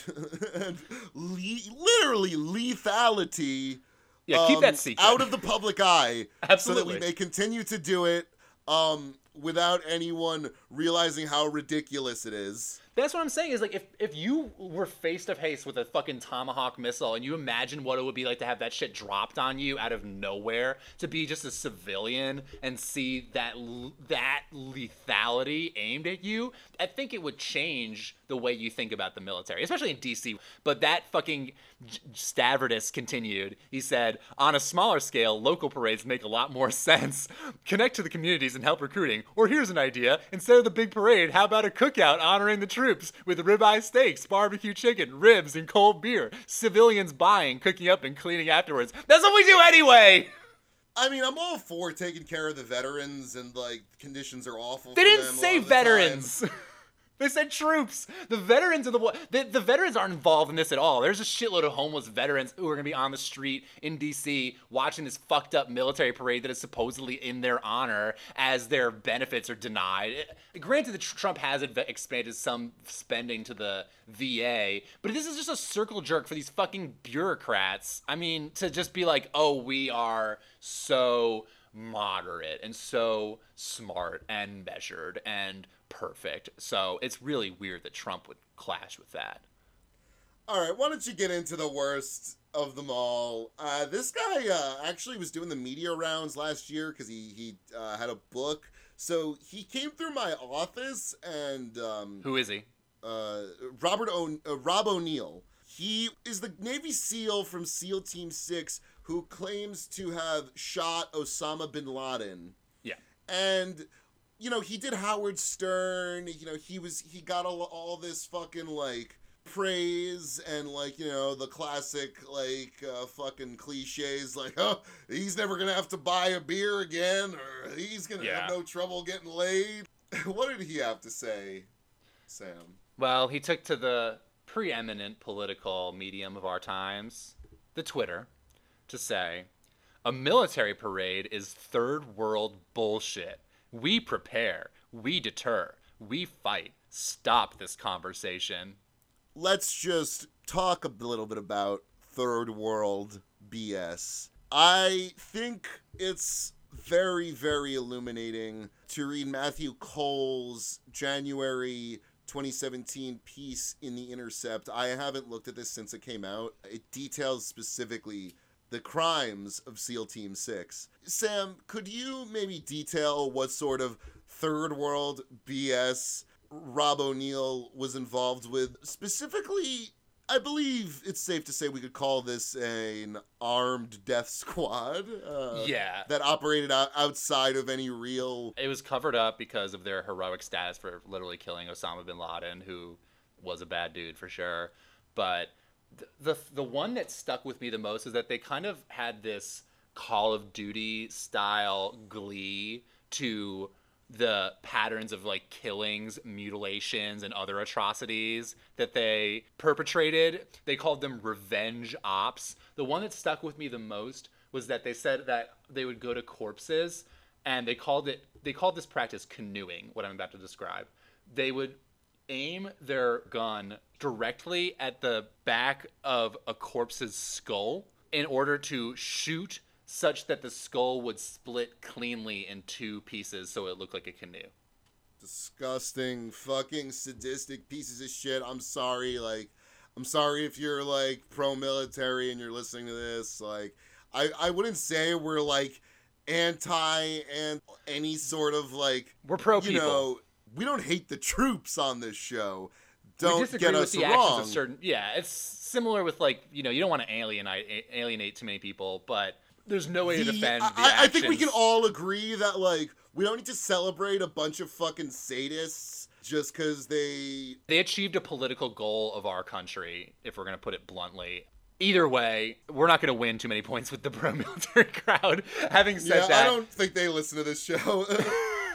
and le- literally lethality. Yeah, keep um, that secret. out of the public eye, so that we may continue to do it um, without anyone realizing how ridiculous it is. That's what I'm saying is like if if you were face to face with a fucking tomahawk missile and you imagine what it would be like to have that shit dropped on you out of nowhere to be just a civilian and see that that lethality aimed at you, I think it would change the way you think about the military, especially in DC. But that fucking Stavridis continued. He said, "On a smaller scale, local parades make a lot more sense. Connect to the communities and help recruiting. Or here's an idea: instead of the big parade, how about a cookout honoring the troops with ribeye steaks, barbecue chicken, ribs, and cold beer? Civilians buying, cooking up, and cleaning afterwards. That's what we do anyway." I mean, I'm all for taking care of the veterans, and like conditions are awful. They didn't say the veterans. they said troops. The veterans are the one. The, the veterans aren't involved in this at all. There's a shitload of homeless veterans who are to be on the street in D.C. watching this fucked up military parade that is supposedly in their honor as their benefits are denied. Granted, that Trump has expanded some spending to the VA, but this is just a circle jerk for these fucking bureaucrats. I mean, to just be like, oh, we are so moderate and so smart and measured and perfect. So it's really weird that Trump would clash with that. All right, why don't you get into the worst of them all? Uh, this guy uh, actually was doing the media rounds last year because he he uh, had a book. So he came through my office and um, Who is he? uh, Robert o- uh, Rob O'Neill. He is the Navy SEAL from SEAL Team Six who claims to have shot Osama bin Laden Yeah. and you know he did howard stern you know he was he got all, all this fucking like praise and like you know the classic like uh, fucking cliches like oh he's never gonna have to buy a beer again or he's gonna Yeah. have no trouble getting laid what did he have to say sam Well, he took to the preeminent political medium of our times, the Twitter, to say, a military parade is third world bullshit. We prepare, we deter, we fight. Stop this conversation. let's just talk a little bit about third world BS. I think it's very, very illuminating to read Matthew Cole's January 2017 piece in The Intercept. I haven't looked at this since it came out. It details specifically the crimes of SEAL Team 6. Sam, could you maybe detail what sort of third world BS Rob O'Neill was involved with? Specifically, I believe it's safe to say we could call this an armed death squad. Uh, Yeah. That operated out- outside of any real. It was covered up because of their heroic status for literally killing Osama bin Laden, who was a bad dude for sure. But the the one that stuck with me the most is that they kind of had this Call of Duty style glee to the patterns of like killings, mutilations, and other atrocities that they perpetrated. They called them revenge ops. The one that stuck with me the most was that they said that they would go to corpses and they called it they called this practice canoeing, what I'm about to describe. They would aim their gun directly at the back of a corpse's skull in order to shoot such that the skull would split cleanly in two pieces so it looked like a canoe. disgusting, fucking sadistic pieces of shit. I'm sorry, like, I'm sorry if you're like pro military and you're listening to this. Like, I I wouldn't say we're like anti and any sort of like We're pro You people. know, we don't hate the troops on this show. Don't get with us the wrong. of certain yeah it's similar with like you know you don't want to alienate alienate too many people but there's no way to defend I, the I- I think we can all agree that like we don't need to celebrate a bunch of fucking sadists just because they they achieved a political goal of our country, if we're going to put it bluntly. Either way, we're not going to win too many points with the pro military crowd. Having said yeah, that, I don't think they listen to this show.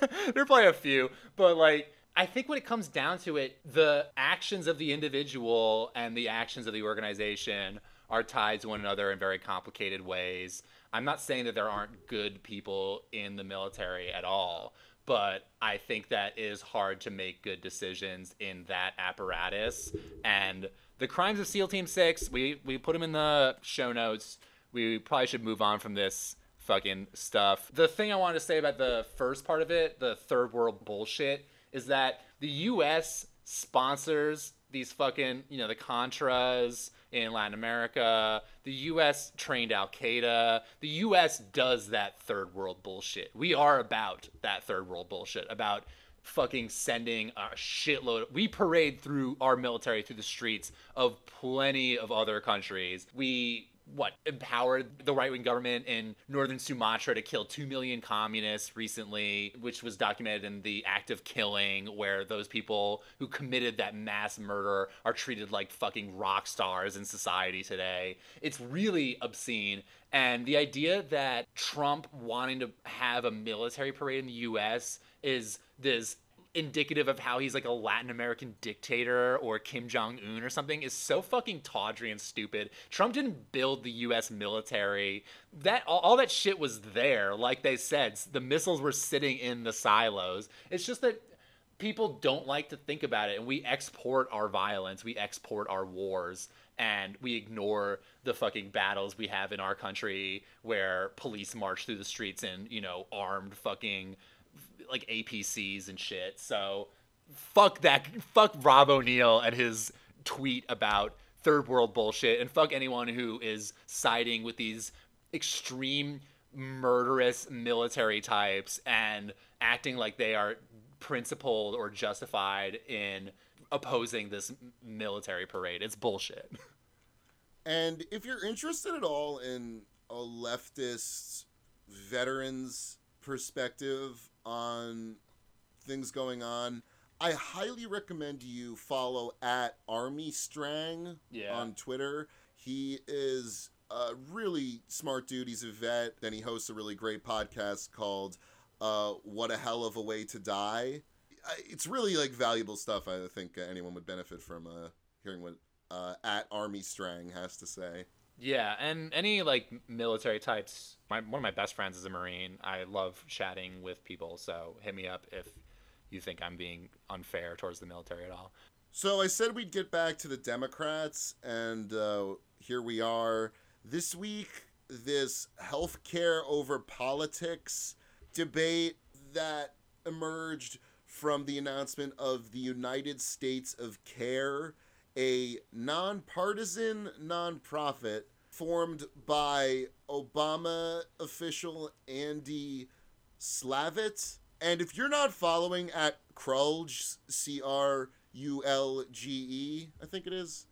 there are probably a few, but like I think when it comes down to it, the actions of the individual and the actions of the organization are tied to one another in very complicated ways. I'm not saying that there aren't good people in the military at all, but I think that is hard to make good decisions in that apparatus. And the crimes of SEAL Team Six, we we put them in the show notes. We probably should move on from this fucking stuff. The thing I wanted to say about the first part of it, the third world bullshit, is that the US sponsors these fucking, you know, the Contras in Latin America. The US trained Al Qaeda. The US does that third world bullshit. We are about that third world bullshit, about fucking sending a shitload. We parade through our military through the streets of plenty of other countries. We what empowered the right wing government in northern Sumatra to kill 2 million communists recently, which was documented in the act of killing, where those people who committed that mass murder are treated like fucking rock stars in society today. It's really obscene. And the idea that Trump wanting to have a military parade in the US is this indicative of how he's like a Latin American dictator or Kim Jong Un or something is so fucking tawdry and stupid. Trump didn't build the U.S. military. That all, all that shit was there, like they said. The missiles were sitting in the silos. It's just that people don't like to think about it, and we export our violence, we export our wars. And we ignore the fucking battles we have in our country where police march through the streets in, you know, armed fucking like APCs and shit. So fuck that. Fuck Rob O'Neill and his tweet about third world bullshit, and fuck anyone who is siding with these extreme murderous military types and acting like they are principled or justified in opposing this military parade. It's bullshit. And if you're interested at all in a leftist veteran's perspective on things going on, I highly recommend you follow at Army Strang Yeah. on Twitter. He is a really smart dude. He's a vet. and he hosts a really great podcast called uh, "What a Hell of a Way to Die." It's really like valuable stuff. I think anyone would benefit from uh, hearing what uh, at Army Strang has to say. Yeah, and any like military types. My one of my best friends is a Marine. I love chatting with people, so hit me up if you think I'm being unfair towards the military at all. So I said we'd get back to the Democrats, and uh, here we are. This week, this healthcare over politics debate that emerged from the announcement of the United States of Care, a nonpartisan nonprofit formed by Obama official Andy Slavitt. And if you're not following at Crulge, C R U L G E, I think it is,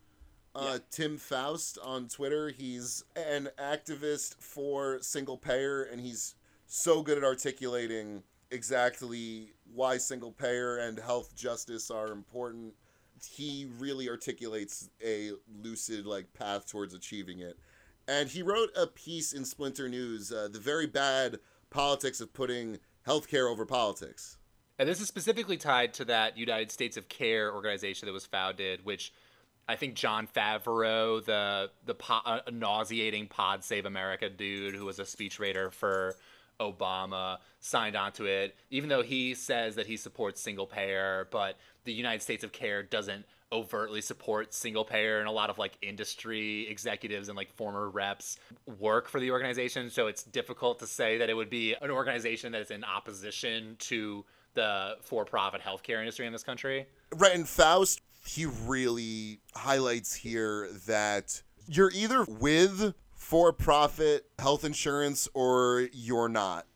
uh, Tim Faust on Twitter, he's an activist for single payer, and he's so good at articulating exactly why single payer and health justice are important. He really articulates a lucid like path towards achieving it. And he wrote a piece in Splinter News, uh, the very bad politics of putting healthcare over politics. And this is specifically tied to that United States of Care organization that was founded, which I think Jon Favreau, the the po- uh, nauseating Pod Save America dude who was a speechwriter for Obama, signed onto it. Even though he says that he supports single payer, but the United States of Care doesn't overtly support single payer and a lot of like industry executives and like former reps work for the organization so it's difficult to say that it would be an organization that is in opposition to the for-profit healthcare industry in this country Right, and Faust, he really highlights here that you're either with for profit health insurance or you're not,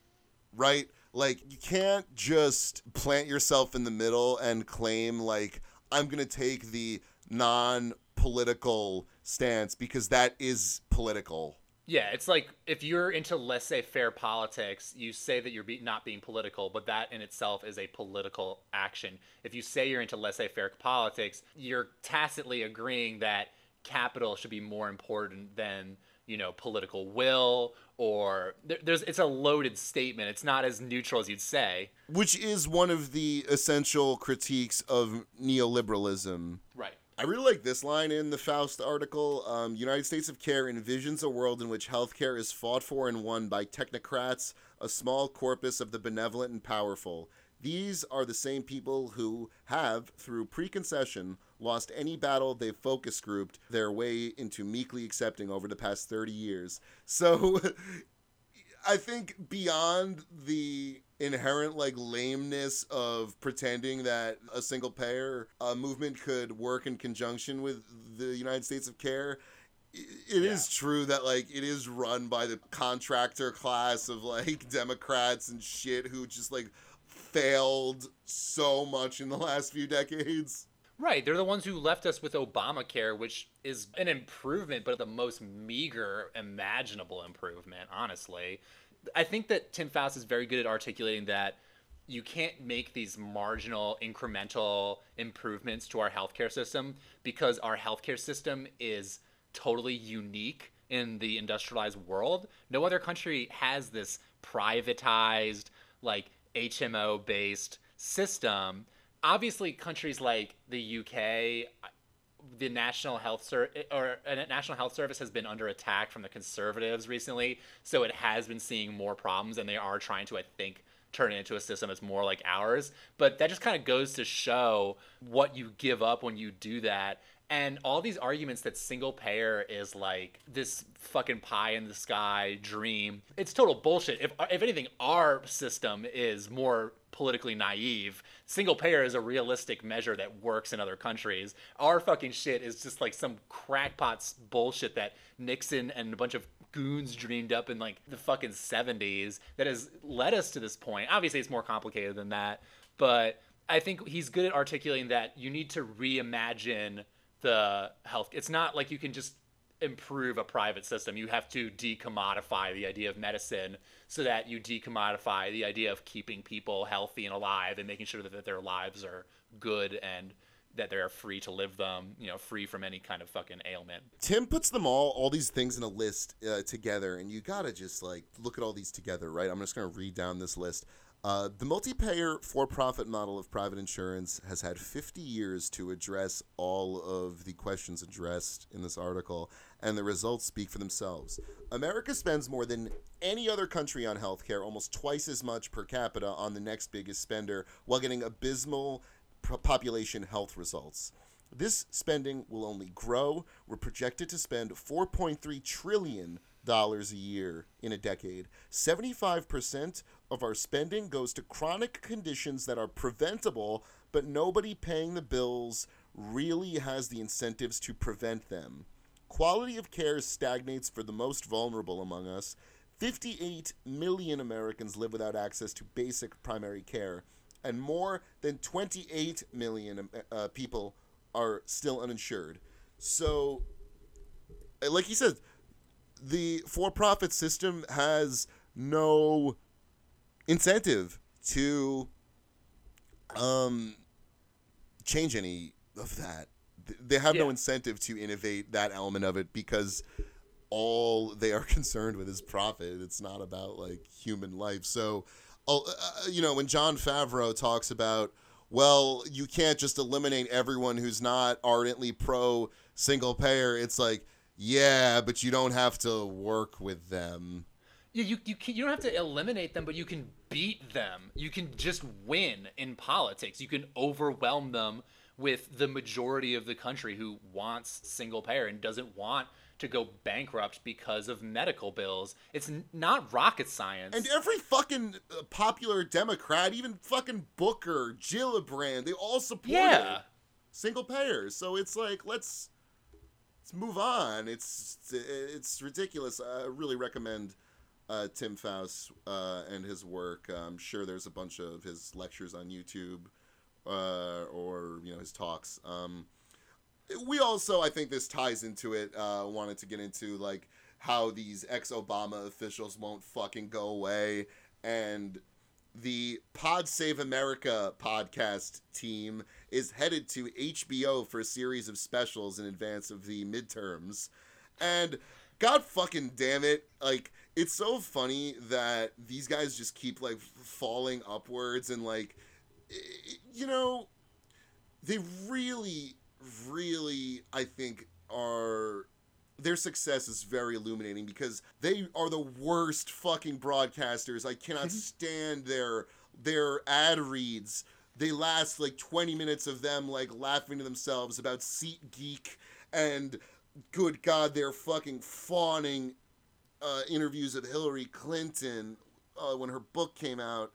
right? Like, you can't just plant yourself in the middle and claim, like, I'm going to take the non political stance because that is political. Yeah, it's like if you're into laissez-faire politics, you say that you're be- not being political, but that in itself is a political action. If you say you're into laissez-faire politics, you're tacitly agreeing that capital should be more important than you know political will or there, there's it's a loaded statement. It's not as neutral as you'd say. Which is one of the essential critiques of neoliberalism. Right. I really like this line in the Faust article. Um, United States of Care envisions a world in which healthcare is fought for and won by technocrats, a small corpus of the benevolent and powerful. These are the same people who have, through preconcession, lost any battle they've focus grouped their way into meekly accepting over the past 30 years. So I think beyond the inherent like lameness of pretending that a single payer uh, movement could work in conjunction with the United States of Care, it is true that like it is run by the contractor class of like Democrats and shit who just like failed so much in the last few decades. Right, they're the ones who left us with Obamacare, which is an improvement, but the most meager imaginable improvement, honestly. I think that Tim Faust is very good at articulating that you can't make these marginal, incremental improvements to our healthcare system because our healthcare system is totally unique in the industrialized world. No other country has this privatized, like HMO based system. Obviously, countries like the UK, the National Health Ser- or uh, National Health Service has been under attack from the conservatives recently, so it has been seeing more problems, and they are trying to, I think, turn it into a system that's more like ours. But that just kind of goes to show what you give up when you do that. And all these arguments that single payer is like this fucking pie in the sky dream, it's total bullshit. If, if anything, our system is more politically naive. Single payer is a realistic measure that works in other countries. Our fucking shit is just like some crackpot's bullshit that Nixon and a bunch of goons dreamed up in like the fucking 70s that has led us to this point. Obviously, it's more complicated than that, but I think he's good at articulating that you need to reimagine the health. It's not like you can just improve a private system. You have to decommodify the idea of medicine so that you decommodify the idea of keeping people healthy and alive and making sure that, their lives are good and that they're free to live them, you know, free from any kind of fucking ailment. Tim puts them all, all these things in a list uh, together, and you gotta just like look at all these together, right? I'm just gonna read down this list. Uh, the multi-payer for-profit model of private insurance has had 50 years to address all of the questions addressed in this article, and the results speak for themselves. America spends more than any other country on healthcare, almost twice as much per capita on the next biggest spender, while getting abysmal population health results. This spending will only grow. We're projected to spend 4.3 trillion dollars a year in a decade. 75% of our spending goes to chronic conditions that are preventable, but nobody paying the bills really has the incentives to prevent them. Quality of care stagnates for the most vulnerable among us. 58 million Americans live without access to basic primary care, and more than 28 million uh, people are still uninsured. So, uh, like he said, the for profit system has no incentive to um, change any of that. They have no incentive to innovate that element of it because all they are concerned with is profit. It's not about like human life. So, uh, uh, you know, when Jon Favreau talks about, well, you can't just eliminate everyone who's not ardently pro single payer, it's like, yeah, but you don't have to work with them. Yeah, you you you don't have to eliminate them, but you can beat them. You can just win in politics. You can overwhelm them with the majority of the country who wants single payer and doesn't want to go bankrupt because of medical bills. It's n- not rocket science. And every fucking uh, popular Democrat, even fucking Booker, Gillibrand, they all support Yeah. single payers. So it's like let's let's move on. It's it's ridiculous. I really recommend uh, Tim Faust uh, and his work. I'm sure there's a bunch of his lectures on YouTube uh, or you know his talks. Um, we also, I think this ties into it. Uh, wanted to get into like how these ex-Obama officials won't fucking go away, and the Pod Save America podcast team is headed to HBO for a series of specials in advance of the midterms, and God fucking damn it, like it's so funny that these guys just keep like falling upwards and like you know they really really i think are their success is very illuminating because they are the worst fucking broadcasters. I cannot mm-hmm. stand their their ad reads. They last like 20 minutes of them like laughing to themselves about seat geek and good god they're fucking fawning uh, interviews of hillary clinton uh, when her book came out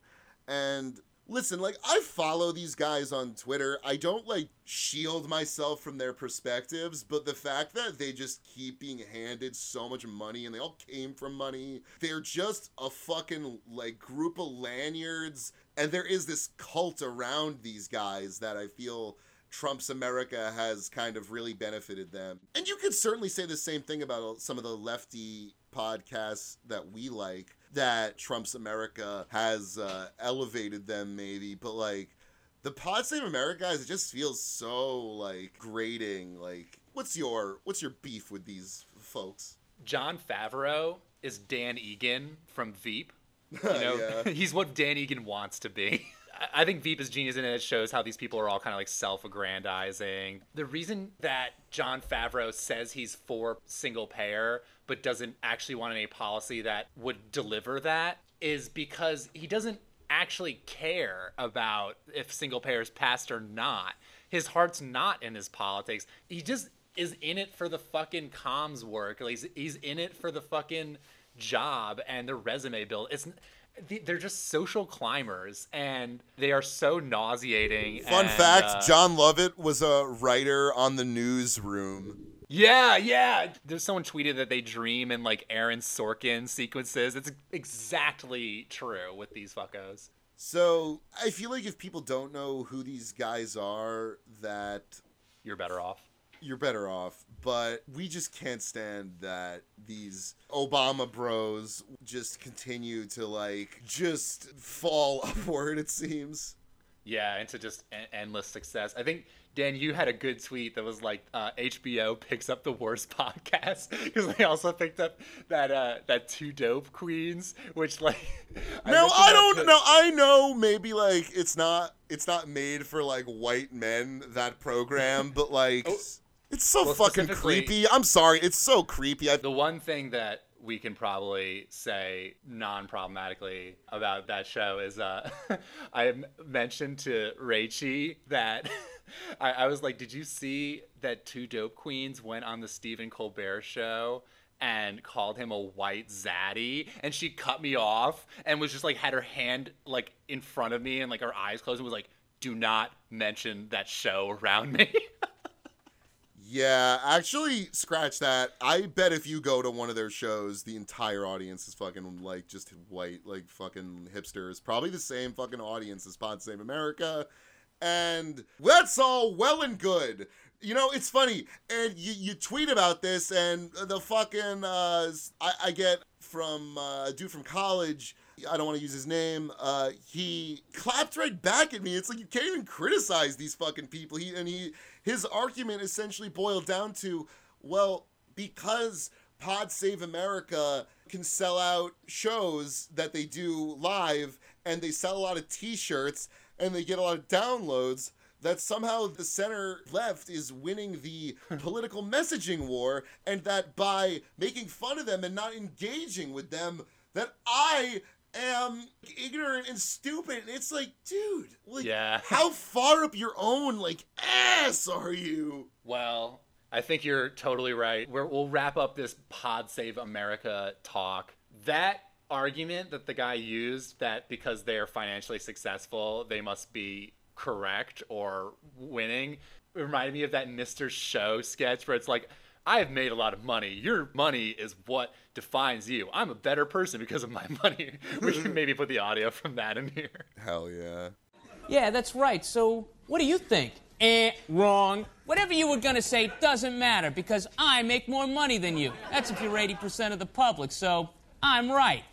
and listen, like I follow these guys on Twitter. I don't like shield myself from their perspectives, but the fact that they just keep being handed so much money and they all came from money, they're just a fucking like group of lanyards and there is this cult around these guys that I feel Trump's America has kind of really benefited them. And you could certainly say the same thing about some of the lefty podcasts that we like that Trump's America has uh, elevated them maybe, but like the Pod Save America guys, it just feels so like grating. Like, what's your what's your beef with these folks? Jon Favreau is Dan Egan from Veep. You know, Yeah. he's what Dan Egan wants to be. I- think Veep is genius and it shows how these people are all kind of like self-aggrandizing. The reason that Jon Favreau says he's for single payer but doesn't actually want any policy that would deliver that is because he doesn't actually care about if single payer is passed or not. His heart's not in his politics. He just is in it for the fucking comms work. Like, He's, he's in it for the fucking job and the resume build. It's they're just social climbers and they are so nauseating. Fun and, fact: uh, Jon Lovett was a writer on the Newsroom. Yeah, yeah. There's someone tweeted that they dream in like Aaron Sorkin sequences. It's exactly true with these fuckos. So I feel like if people don't know who these guys are, that You're better off. You're better off. But we just can't stand that these Obama bros just continue to like just fall upward. It seems. Yeah, into just en- endless success. I think Dan, you had a good tweet that was like uh, HBO picks up the worst podcast because they also picked up that uh, that two dope queens, which like No, mentioned I don't know. I know maybe like it's not it's not made for like white men that program, but like it's so. Well, fucking creepy. I'm sorry, it's so creepy. I, The one thing that we can probably say non-problematically about that show is uh, I mentioned to Rachie that I, I was like, "Did you see that two dope queens went on the Stephen Colbert show?" and called him a white zaddy and she cut me off and was just like had her hand like in front of me and like her eyes closed and was like do not mention that show around me Yeah, actually, scratch that. I bet if you go to one of their shows, the entire audience is fucking like just white, like fucking hipsters. Probably the same fucking audience as Pod Save America. And that's all well and good. You know, it's funny. And you, you tweet about this, and the fucking, uh, I, I get from uh, a dude from college. I don't want to use his name. Uh, he clapped right back at me. It's like you can't even criticize these fucking people. He and he his argument essentially boiled down to, well, because Pod Save America can sell out shows that they do live and they sell a lot of t-shirts and they get a lot of downloads that somehow the center left is winning the political messaging war and that by making fun of them and not engaging with them that I am ignorant and stupid. And it's like, dude, like, Yeah. how far up your own like ass are you? Well, I think you're totally right. We're, we'll wrap up this Pod Save America talk. That argument that the guy used that because they're financially successful, they must be correct or winning reminded me of that Mr. Show sketch where it's like, I have made a lot of money. Your money is what defines you. I'm a better person because of my money. we can maybe put the audio from that in here. Hell yeah. Yeah, that's right. So, what do you think? Eh, wrong. Whatever you were gonna say doesn't matter because I make more money than you. That's if you're 80% of the public, so I'm right.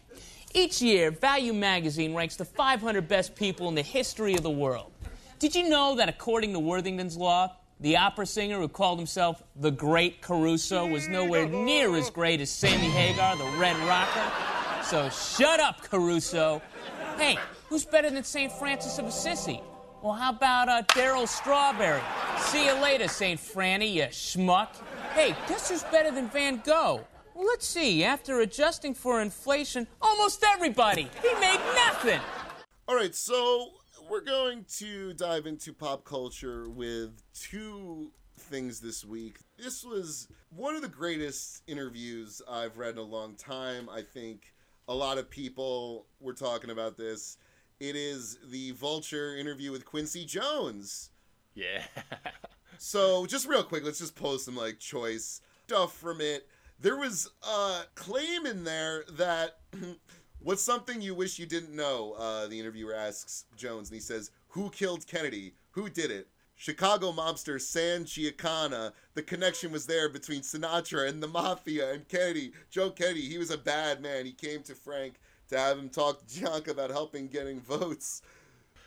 Each year, Value Magazine ranks the 500 best people in the history of the world. Did you know that according to Worthington's Law, the opera singer who called himself the Great Caruso was nowhere near as great as Sammy Hagar, the Red Rocker? So shut up, Caruso. Hey, who's better than St. Francis of Assisi? Well, how about uh, Darryl Strawberry? See you later, St. Franny, you schmuck. Hey, guess who's better than Van Gogh? Well, let's see. After adjusting for inflation, almost everybody. He made nothing. All right, so we're going to dive into pop culture with two things this week. This was one of the greatest interviews I've read in a long time. I think a lot of people were talking about this. It is the Vulture interview with Quincy Jones. Yeah. So just real quick, let's just post some like choice stuff from it. There was a claim in there that what's something you wish you didn't know? Uh, the interviewer asks Jones, and he says, "Who killed Kennedy? Who did it?" Chicago mobster Sam Giancana. The connection was there between Sinatra and the mafia and Kennedy. Joe Kennedy, he was a bad man. He came to Frank to have him talk to Junk about helping getting votes.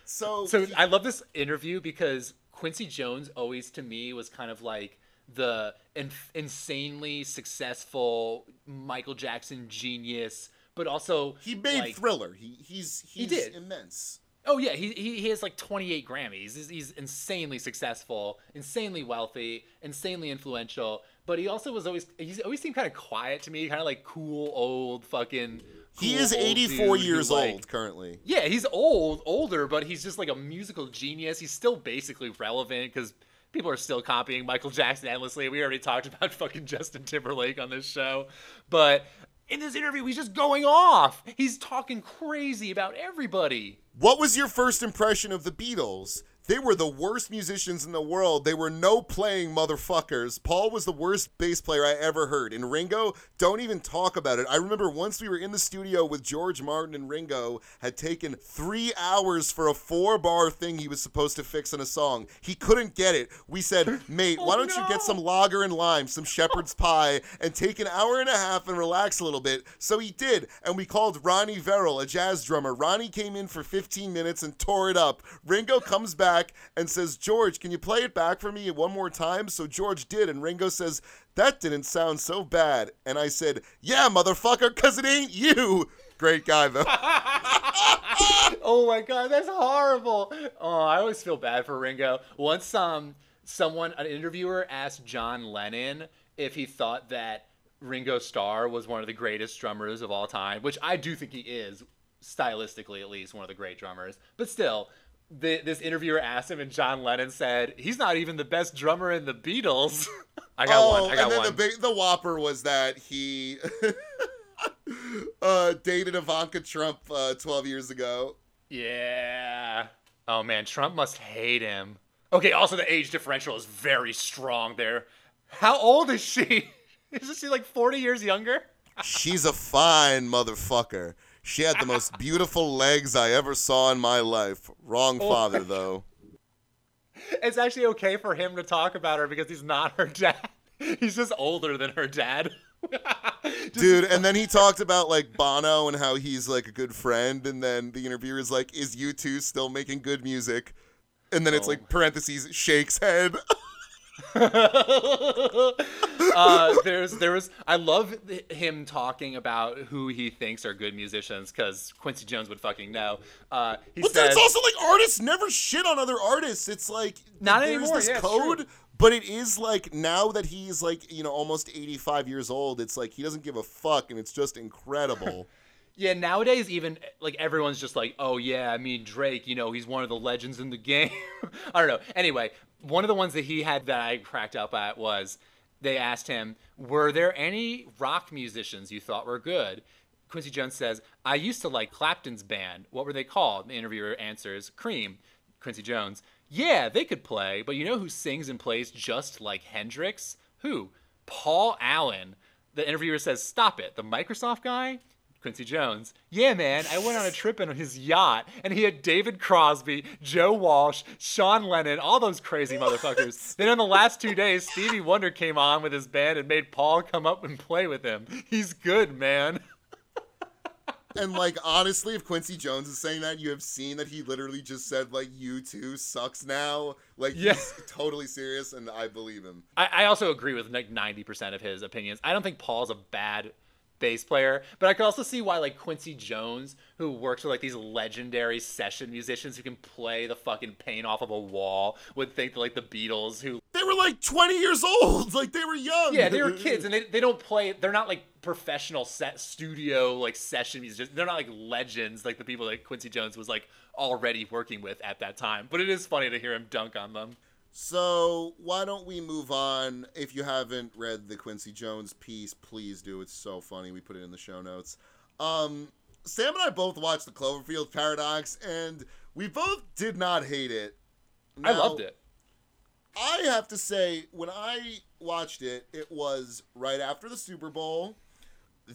So, So I love this interview because Quincy Jones always to me was kind of like the in- insanely successful Michael Jackson genius, but also he made like, Thriller. He he's he's did. immense. Oh yeah, he, he he has like 28 Grammys. He's, he's insanely successful, insanely wealthy, insanely influential. But he also was always he's always seemed kind of quiet to me, kind of like cool old fucking. He is 84 dude who, years like- old currently. Yeah, he's old, older, but he's just like a musical genius. He's still basically relevant because people are still copying Michael Jackson endlessly. We already talked about fucking Justin Timberlake on this show, but in this interview, he's just going off. He's talking crazy about everybody. What was your first impression of the Beatles? They were the worst musicians in the world. They were no playing motherfuckers. Paul was the worst bass player I ever heard. And Ringo, don't even talk about it. I remember once we were in the studio with George Martin and Ringo had taken three hours for a four bar thing he was supposed to fix in a song. He couldn't get it. We said, mate, oh, why don't you get some lager and lime, some shepherd's pie, and take an hour and a half and relax a little bit? So he did. And we called Ronnie Verrell, a jazz drummer. Ronnie came in for 15 minutes and tore it up. Ringo comes back and says, George, can you play it back for me one more time? So George did. And Ringo says, that didn't sound so bad. And I said, yeah, motherfucker, because it ain't you. Great guy, though. oh my god, that's horrible. Oh, I always feel bad for Ringo. Once um someone an interviewer asked John Lennon if he thought that Ringo Starr was one of the greatest drummers of all time, which I do think he is, stylistically at least, one of the great drummers. But still, the, this interviewer asked him, and John Lennon said, "He's not even the best drummer in the Beatles." I got oh, one. I got and then one. the big the whopper was that he uh, dated Ivanka Trump uh, 12 years ago. Yeah. Oh man, Trump must hate him. Okay, also the age differential is very strong there. How old is she? Isn't she like 40 years younger? She's a fine motherfucker. She had the most beautiful legs I ever saw in my life. Wrong Oh father, my though. It's actually okay for him to talk about her because he's not her dad. He's just older than her dad. Dude, and then he talked about like Bono and how he's like a good friend, and then the interviewer is like, "Is you two still making good music?" And then it's Oh like parentheses shakes head. uh, there's there was I love him talking about who he thinks are good musicians because Quincy Jones would fucking know. Uh, he But says it's also like artists never shit on other artists. It's like Not there's anymore, this yeah, code, true. but it is like now that he's like you know almost 85 years old. It's like he doesn't give a fuck, and it's just incredible. Yeah, nowadays even like everyone's just like, oh yeah, I mean Drake, you know, he's one of the legends in the game. I don't know. Anyway, one of the ones that he had that I cracked up at was they asked him, were there any rock musicians you thought were good? Quincy Jones says, I used to like Clapton's band. What were they called? The interviewer answers, Cream. Quincy Jones, yeah, they could play, but you know who sings and plays just like Hendrix? Who? Paul Allen. The interviewer says, Stop it. The Microsoft guy? Quincy Jones. Yeah, man, I went on a trip in his yacht, and he had David Crosby, Joe Walsh, Sean Lennon, all those crazy motherfuckers. Then in the last two days, Stevie Wonder came on with his band and made Paul come up and play with him. He's good, man. and like honestly, if Quincy Jones is saying that, you have seen that he literally just said like "U2 sucks now." Like Yeah. he's totally serious, and I believe him. I, I also agree with like 90% of his opinions. I don't think Paul's a bad bass player, but I could also see why like Quincy Jones, who works with like these legendary session musicians who can play the fucking paint off of a wall, would think that like the Beatles, who They were like 20 years old. Like they were young. yeah, they were kids and they, they don't play. They're not like professional set studio like session musicians. They're not like legends like the people that Quincy Jones was like already working with at that time. But it is funny to hear him dunk on them. So why don't we move on? If you haven't read the Quincy Jones piece, please do. It's so funny. We put it in the show notes. Um, Sam and I both watched the Cloverfield Paradox, and we both did not hate it. I loved it. I have to say, when I watched it, it was right after the Super Bowl.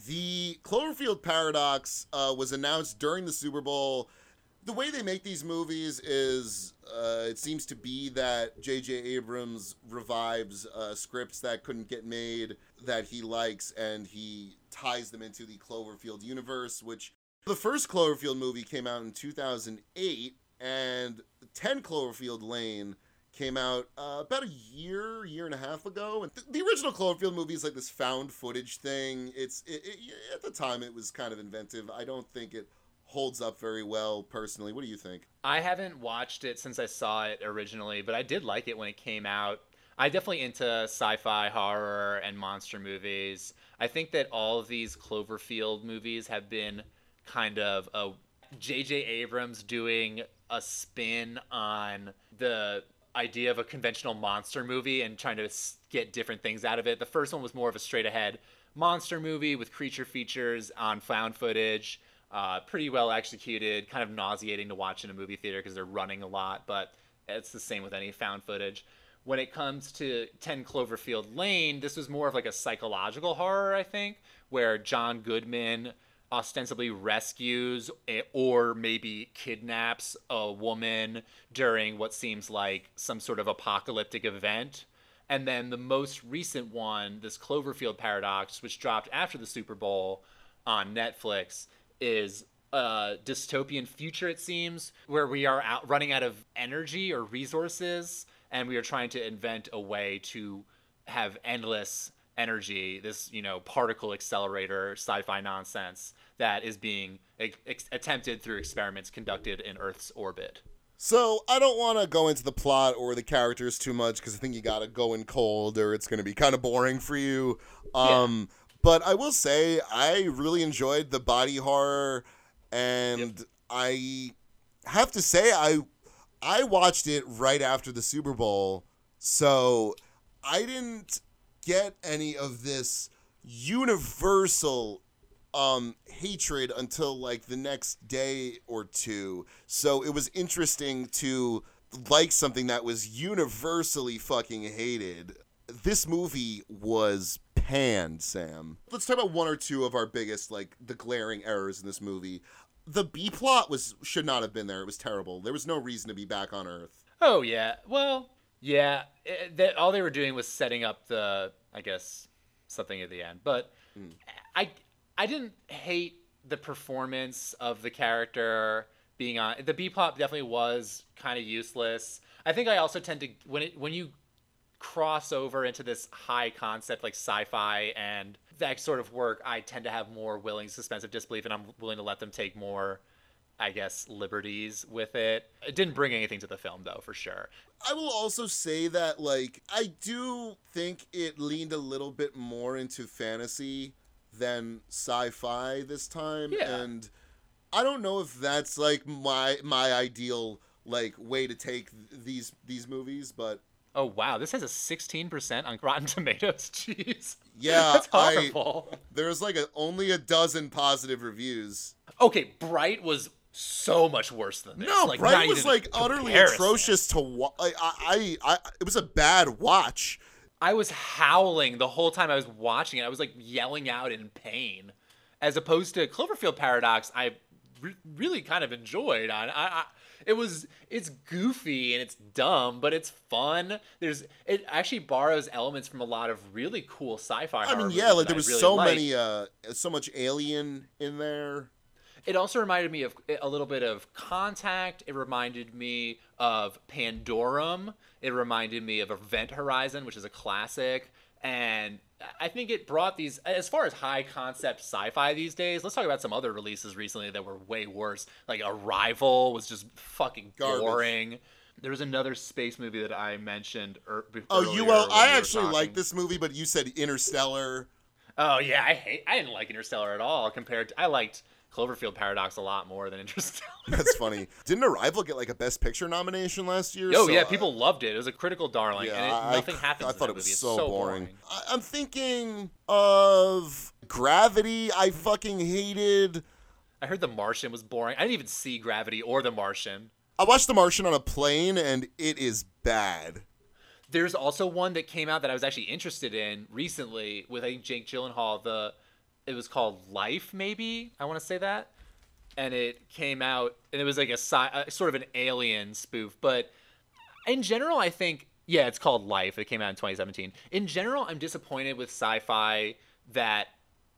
The Cloverfield Paradox uh, was announced during the Super Bowl. The way they make these movies is uh, it seems to be that J.J. Abrams revives uh, scripts that couldn't get made that he likes and he ties them into the Cloverfield universe, which the first Cloverfield movie came out in 2008 and 10 Cloverfield Lane came out uh, about a year, year and a half ago. And th- the original Cloverfield movie is like this found footage thing. It's it, it, at the time it was kind of inventive. I don't think it holds up very well personally. What do you think? I haven't watched it since I saw it originally, but I did like it when it came out. I definitely into sci-fi, horror, and monster movies. I think that all of these Cloverfield movies have been kind of a J.J. Abrams doing a spin on the idea of a conventional monster movie and trying to get different things out of it. The first one was more of a straight ahead monster movie with creature features on found footage. Uh, pretty well executed, kind of nauseating to watch in a movie theater because they're running a lot, but it's the same with any found footage. When it comes to 10 Cloverfield Lane, this was more of like a psychological horror, I think, where John Goodman ostensibly rescues or maybe kidnaps a woman during what seems like some sort of apocalyptic event. And then the most recent one, this Cloverfield Paradox, which dropped after the Super Bowl on Netflix, is a dystopian future, it seems, where we are out running out of energy or resources, and we are trying to invent a way to have endless energy, this, you know, particle accelerator sci fi nonsense that is being ex- attempted through experiments conducted in Earth's orbit. So I don't want to go into the plot or the characters too much because I think you got to go in cold or it's going to be kind of boring for you. Um, But I will say I really enjoyed the body horror, and I have to say I I watched it right after the Super Bowl, so I didn't get any of this universal um hatred until like the next day or two. So it was interesting to like something that was universally fucking hated. This movie was panned, Sam. Let's talk about one or two of our biggest like the glaring errors in this movie. The B plot was should not have been there. It was terrible. There was no reason to be back on Earth. Oh yeah. Well, yeah. It, that all they were doing was setting up the, I guess, something at the end. But hmm. I, I didn't hate the performance of the character being on. The B plot definitely was kind of useless. I think I also tend to when it when you cross over into this high concept like sci-fi and that sort of work, I tend to have more willing suspensive disbelief, and I'm willing to let them take more. I guess liberties with it. It didn't bring anything to the film though, for sure. I will also say that like I do think it leaned a little bit more into fantasy than sci-fi this time Yeah. and I don't know if that's like my my ideal like way to take th- these these movies but Oh wow, this has a 16% on Rotten Tomatoes. Jeez. yeah That's I there's like a, only a dozen positive reviews. Okay, Bright was so much worse than this. No, like, Bright was like utterly atrocious to wa- I, I I it was a bad watch. I was howling the whole time I was watching it. I was like yelling out in pain, as opposed to Cloverfield Paradox. I re- really kind of enjoyed. On I, I, it was it's goofy and it's dumb, but it's fun. There's it actually borrows elements from a lot of really cool sci-fi. I mean, yeah, like there was really so liked. many uh so much alien in there. It also reminded me of a little bit of Contact. It reminded me of Pandorum. It reminded me of Event Horizon, which is a classic. And I think it brought these, as far as high concept sci fi these days, let's talk about some other releases recently that were way worse. Like Arrival was just fucking Garbage. boring. There was another space movie that I mentioned. Er, Oh, you well, I we actually like this movie, but you said Interstellar. Oh yeah, I hate. I didn't like Interstellar at all. Compared, to, I liked Cloverfield Paradox a lot more than Interstellar. That's funny. Didn't Arrival get like a Best Picture nomination last year? Oh So, yeah, uh, people loved it. It was a critical darling, yeah, and it, I- nothing happens. I thought it was movie. So, so boring. I, I'm thinking of Gravity. I fucking hated. I heard The Martian was boring. I didn't even see Gravity or The Martian. I watched The Martian on a plane, and it is bad. There's also one that came out that I was actually interested in recently with I think Jake Gyllenhaal. The it was called Life, maybe I want to say that, and it came out and it was like a, sci- uh sort of an alien spoof. But in general, I think yeah, it's called Life. It came out in 2017. In general, I'm disappointed with sci-fi that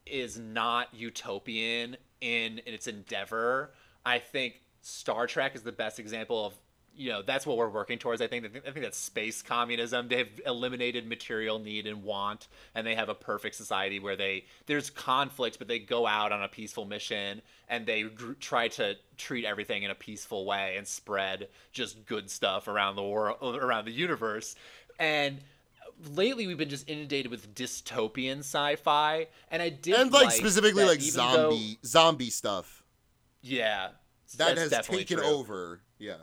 is not utopian in, in its endeavor. I think Star Trek is the best example of you know that's what we're working towards. I think I think that's space communism. They've eliminated material need and want, and they have a perfect society where they there's conflict, but they go out on a peaceful mission and they gr- try to treat everything in a peaceful way and spread just good stuff around the world, around the universe, and lately we've been just inundated with dystopian sci-fi and i did and like, specifically like even though- zombie zombie stuff yeah that has taken true. over. Yeah.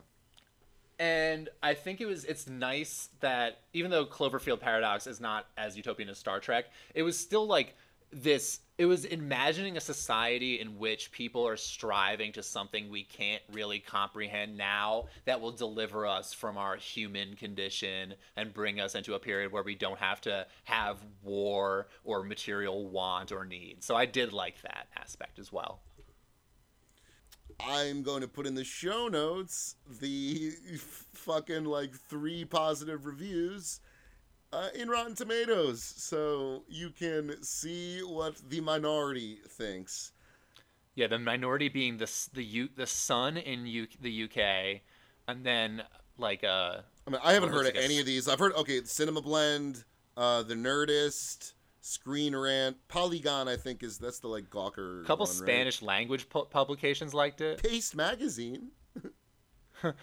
And i think it was it's nice that even though cloverfield paradox is not as utopian as star trek it was still like this it was imagining a society in which people are striving to something we can't really comprehend now that will deliver us from our human condition and bring us into a period where we don't have to have war or material want or need. So i did like that aspect as well I'm going to put in the show notes the fucking like three positive reviews uh, in Rotten Tomatoes, so you can see what the minority thinks. Yeah, the minority being the the U, the sun in U, the UK, and then like uh. I mean, I haven't heard of looks like a any of these. I've heard okay, Cinema Blend, uh, The Nerdist, Screen Rant, Polygon. I think is that's the like Gawker. A couple one, right? Spanish language pu- publications liked it. Paste Magazine.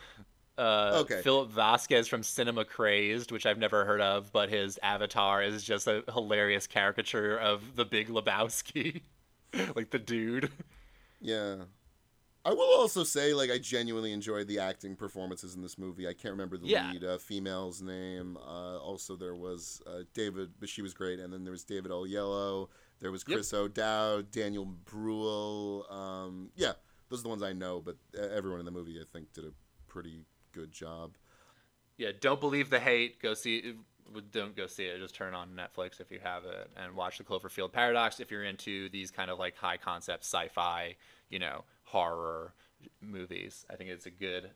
Uh, Okay. Philip Vasquez from Cinema Crazed, which I've never heard of, but his avatar is just a hilarious caricature of the Big Lebowski, like the dude. Yeah. I will also say, like, I genuinely enjoyed the acting performances in this movie. I can't remember the Yeah. lead uh, female's name. Uh, also, there was uh, David, but she was great. And then there was David Oyelowo. There was Yep. Chris O'Dowd, Daniel Bruhl. Um, yeah, those are the ones I know. But everyone in the movie, I think, did a pretty good job. Yeah, don't believe the hate. Go see. Don't go see it. Just turn on Netflix if you have it and watch the Cloverfield Paradox if you're into these kind of like high concept sci-fi, you know, horror movies. I think it's a good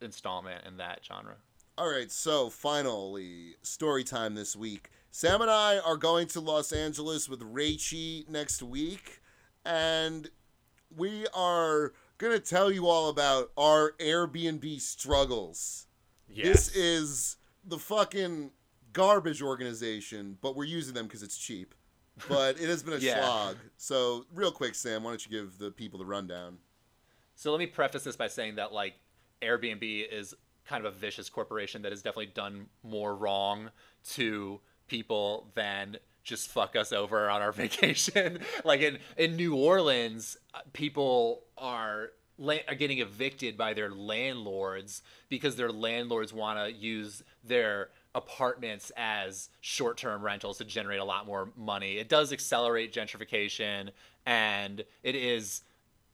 installment in that genre. All right, so finally, story time this week. Sam and I are going to Los Angeles with Rachie next week, and we are going to tell you all about our Airbnb struggles. Yes. This is the fucking garbage organization, but we're using them because it's cheap. But it has been a Yeah. slog. So, real quick, Sam, why don't you give the people the rundown? So let me preface this by saying that like Airbnb is kind of a vicious corporation that has definitely done more wrong to people than just fuck us over on our vacation. like in in New Orleans, uh, people are are getting evicted by their landlords because their landlords want to use their apartments as short-term rentals to generate a lot more money. It does accelerate gentrification and it is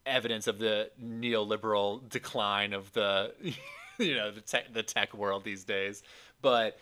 evidence of the neoliberal decline of the you know the tech the tech world these days but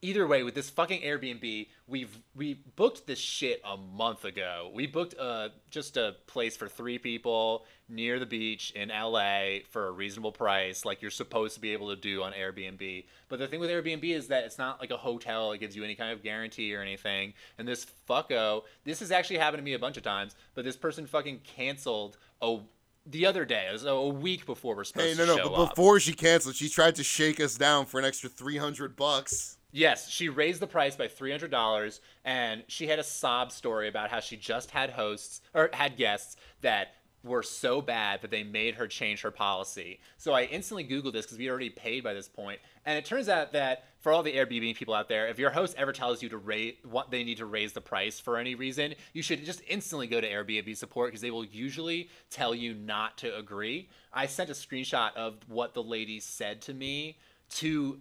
either way with this fucking airbnb we've we booked this shit a month ago we booked uh just a place for three people near the beach in la for a reasonable price like you're supposed to be able to do on airbnb but the thing with airbnb is that it's not like a hotel it gives you any kind of guarantee or anything and this fucko this has actually happened to me a bunch of times but this person fucking canceled a the other day, it was a week before we're supposed Hey, to no, no, show but up. before she canceled, she tried to shake us down for an extra 300 bucks. Yes, she raised the price by three hundred dollars, and she had a sob story about how she just had hosts or had guests that were so bad that they made her change her policy. So I instantly googled this because we already paid by this point, and it turns out that for all the Airbnb people out there, if your host ever tells you to raise what they need to raise the price for any reason, you should just instantly go to Airbnb support because they will usually tell you not to agree. I sent a screenshot of what the lady said to me to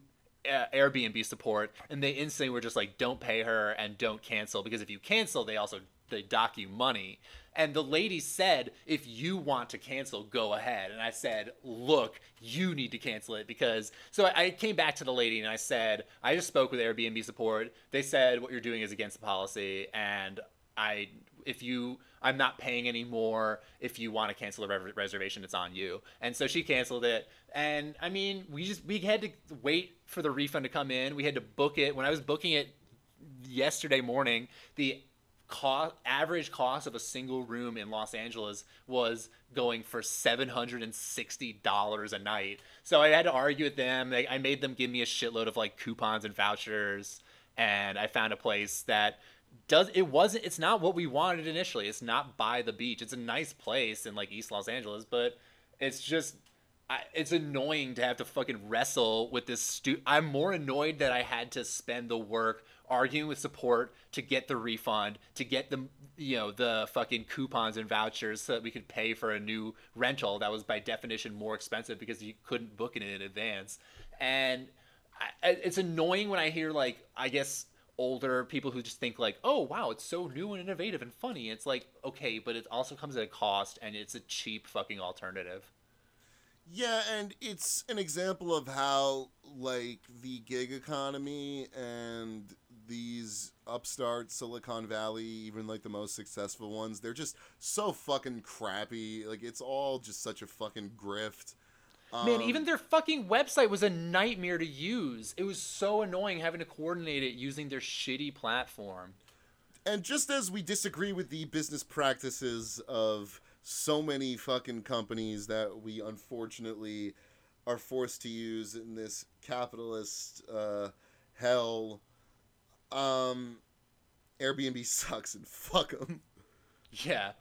uh, Airbnb support, and they instantly were just like, "Don't pay her and don't cancel because if you cancel, they also they dock you money." And the lady said, "If you want to cancel, go ahead." And I said, "Look, you need to cancel it because." So I, I came back to the lady and I said, "I just spoke with Airbnb support. They said what you're doing is against the policy, and I if you I'm not paying anymore. If you want to cancel the re- reservation, it's on you. And so she canceled it. And I mean, we just we had to wait for the refund to come in. We had to book it. When I was booking it yesterday morning, the cost average cost of a single room in Los Angeles was going for seven hundred and sixty dollars a night. So I had to argue with them. I made them give me a shitload of like coupons and vouchers, and I found a place that does it wasn't it's not what we wanted initially. It's not by the beach. It's a nice place in like east los angeles but it's just I, it's annoying to have to fucking wrestle with this stu- i'm more annoyed that i had to spend the work arguing with support to get the refund to get the you know the fucking coupons and vouchers so that we could pay for a new rental that was by definition more expensive because you couldn't book it in advance. And I, it's annoying when i hear like i guess older people who just think like, oh wow, it's so new and innovative and funny. It's like okay, but it also comes at a cost, and it's a cheap fucking alternative. Yeah, and it's an example of how like the gig economy and these upstart Silicon Valley, even like the most successful ones, they're just so fucking crappy. Like it's all just such a fucking grift. Man, Um, even their fucking website was a nightmare to use. It was so annoying having to coordinate it using their shitty platform. And just as we disagree with the business practices of so many fucking companies that we unfortunately are forced to use in this capitalist uh, hell, um, Airbnb sucks and fuck them. Yeah.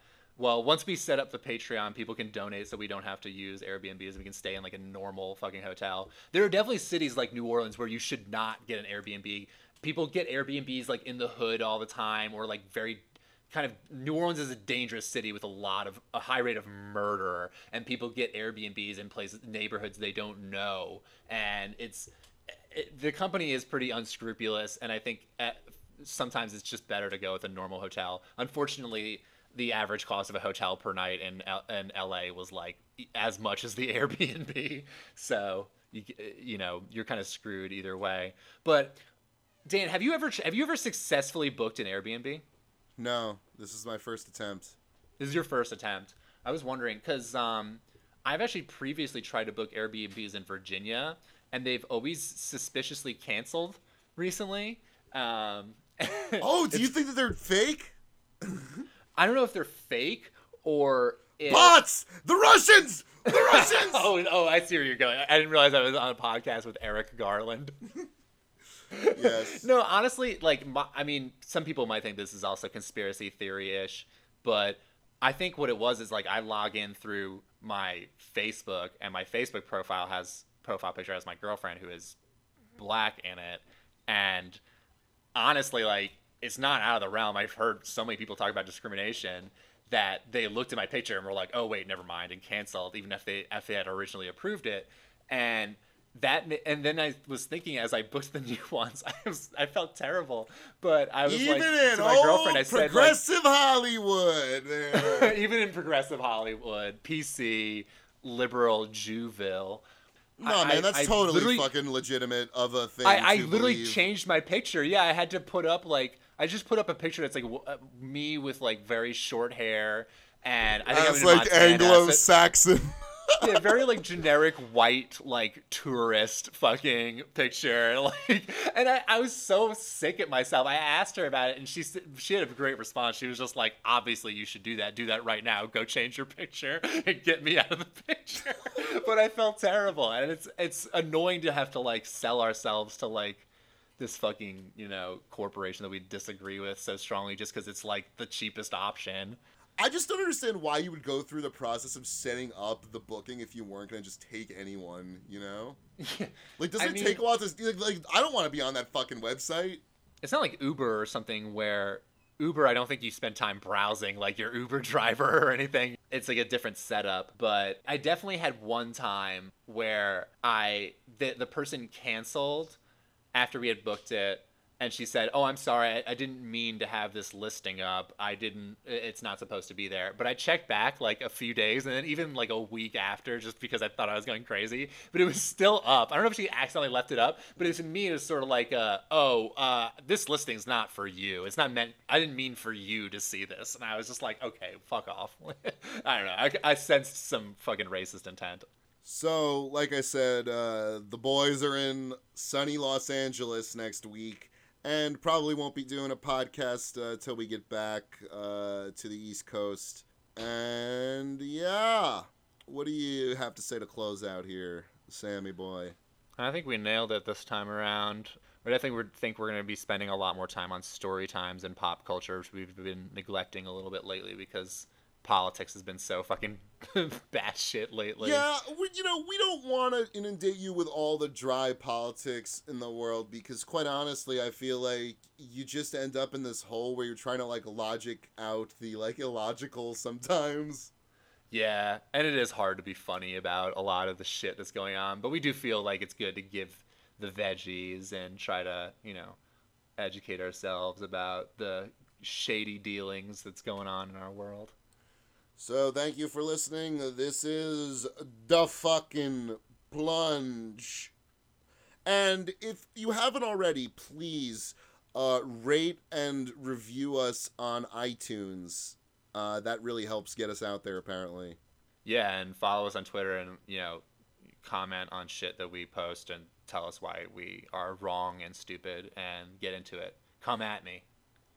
Well, once we set up the Patreon, people can donate so we don't have to use Airbnbs and we can stay in like a normal fucking hotel. There are definitely cities like New Orleans where you should not get an Airbnb. People get Airbnbs like in the hood all the time or like very kind of New Orleans is a dangerous city with a lot of a high rate of murder, and people get Airbnbs in places neighborhoods they don't know, and it's it, the company is pretty unscrupulous, and I think at, sometimes it's just better to go with a normal hotel. Unfortunately, the average cost of a hotel per night in L- in LA was like as much as the Airbnb, so you you know you're kind of screwed either way. But Dan, have you ever have you ever successfully booked an Airbnb? No, this is my first attempt. This is your first attempt. I was wondering because um, I've actually previously tried to book Airbnbs in Virginia, and they've always suspiciously canceled recently. Um, Oh, do you think that they're fake? I don't know if they're fake or if... Bots! The Russians! The Russians! oh, oh, I see where you're going. I didn't realize I was on a podcast with Eric Garland. yes. No, honestly, like my, I mean, some people might think this is also conspiracy theory-ish, but I think what it was is like I log in through my Facebook, and my Facebook profile has profile picture has my girlfriend who is black in it, and honestly, like it's not out of the realm. I've heard so many people talk about discrimination that they looked at my picture and were like, "Oh wait, never mind," and canceled, even if they if they had originally approved it, and that and then I was thinking as I booked the new ones, I was I felt terrible, but I was Even like to my girlfriend, I said like, progressive Hollywood. even in progressive Hollywood, PC, liberal Jewville. no, I- man, that's I totally literally- fucking legitimate of a thing. I, I literally believe. changed my picture. Yeah, I had to put up like I just put up a picture that's like w- uh, me with like very short hair, and I think I'm like Anglo-Saxon. yeah, very like generic white like tourist fucking picture. Like, and I, I was so sick at myself. I asked her about it, and she she had a great response. She was just like, "Obviously, you should do that. Do that right now. Go change your picture and get me out of the picture." but I felt terrible, and it's it's annoying to have to like sell ourselves to like this fucking you know corporation that we disagree with so strongly just because it's like the cheapest option. I just don't understand why you would go through the process of setting up the booking if you weren't going to just take anyone, you know? Like, does I it mean- take a while to. Like, like, I don't want to be on that fucking website. it's not like Uber or something where Uber, I don't think you spend time browsing like your Uber driver or anything. It's like a different setup. But I definitely had one time where I the the person canceled after we had booked it. And she said, "Oh, I'm sorry. I, I didn't mean to have this listing up. I didn't. It's not supposed to be there." But I checked back like a few days, and then even like a week after, just because I thought I was going crazy. But it was still up. I don't know if she accidentally left it up, but it was me. It was sort of like, uh, "Oh, uh, this listing's not for you. It's not meant. I didn't mean for you to see this." And I was just like, "Okay, fuck off." I don't know. I, I sensed some fucking racist intent. So, like I said, uh, the boys are in sunny Los Angeles next week, and probably won't be doing a podcast uh, till we get back uh, to the East Coast. And yeah, what do you have to say to close out here, Sammy boy? I think we nailed it this time around. But I definitely would think we're going to be spending a lot more time on story times and pop culture, which we've been neglecting a little bit lately because politics has been so fucking batshit lately. Yeah, we, you know, we don't want to inundate you with all the dry politics in the world because, quite honestly, I feel like you just end up in this hole where you're trying to like logic out the like illogical sometimes. Yeah, and it is hard to be funny about a lot of the shit that's going on, but we do feel like it's good to give the veggies and try to, you know, educate ourselves about the shady dealings that's going on in our world. So, thank you for listening. This is the fucking plunge. And if you haven't already, please uh, rate and review us on iTunes. Uh, that really helps get us out there, apparently. Yeah, and follow us on Twitter and, you know, comment on shit that we post and tell us why we are wrong and stupid and get into it. Come at me.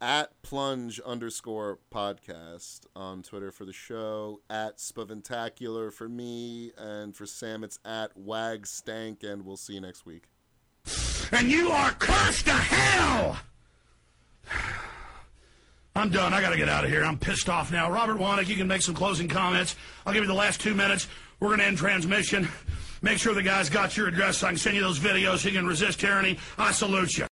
At plunge underscore podcast on Twitter for the show. At Spaventacular for me. And for Sam, it's at Wag Stank. And we'll see you next week. And you are cursed to hell! I'm done. I gotta get out of here. I'm pissed off now. Robert Wannick, you can make some closing comments. I'll give you the last two minutes. We're gonna end transmission. Make sure the guy's got your address so I can send you those videos you can resist tyranny. I salute you.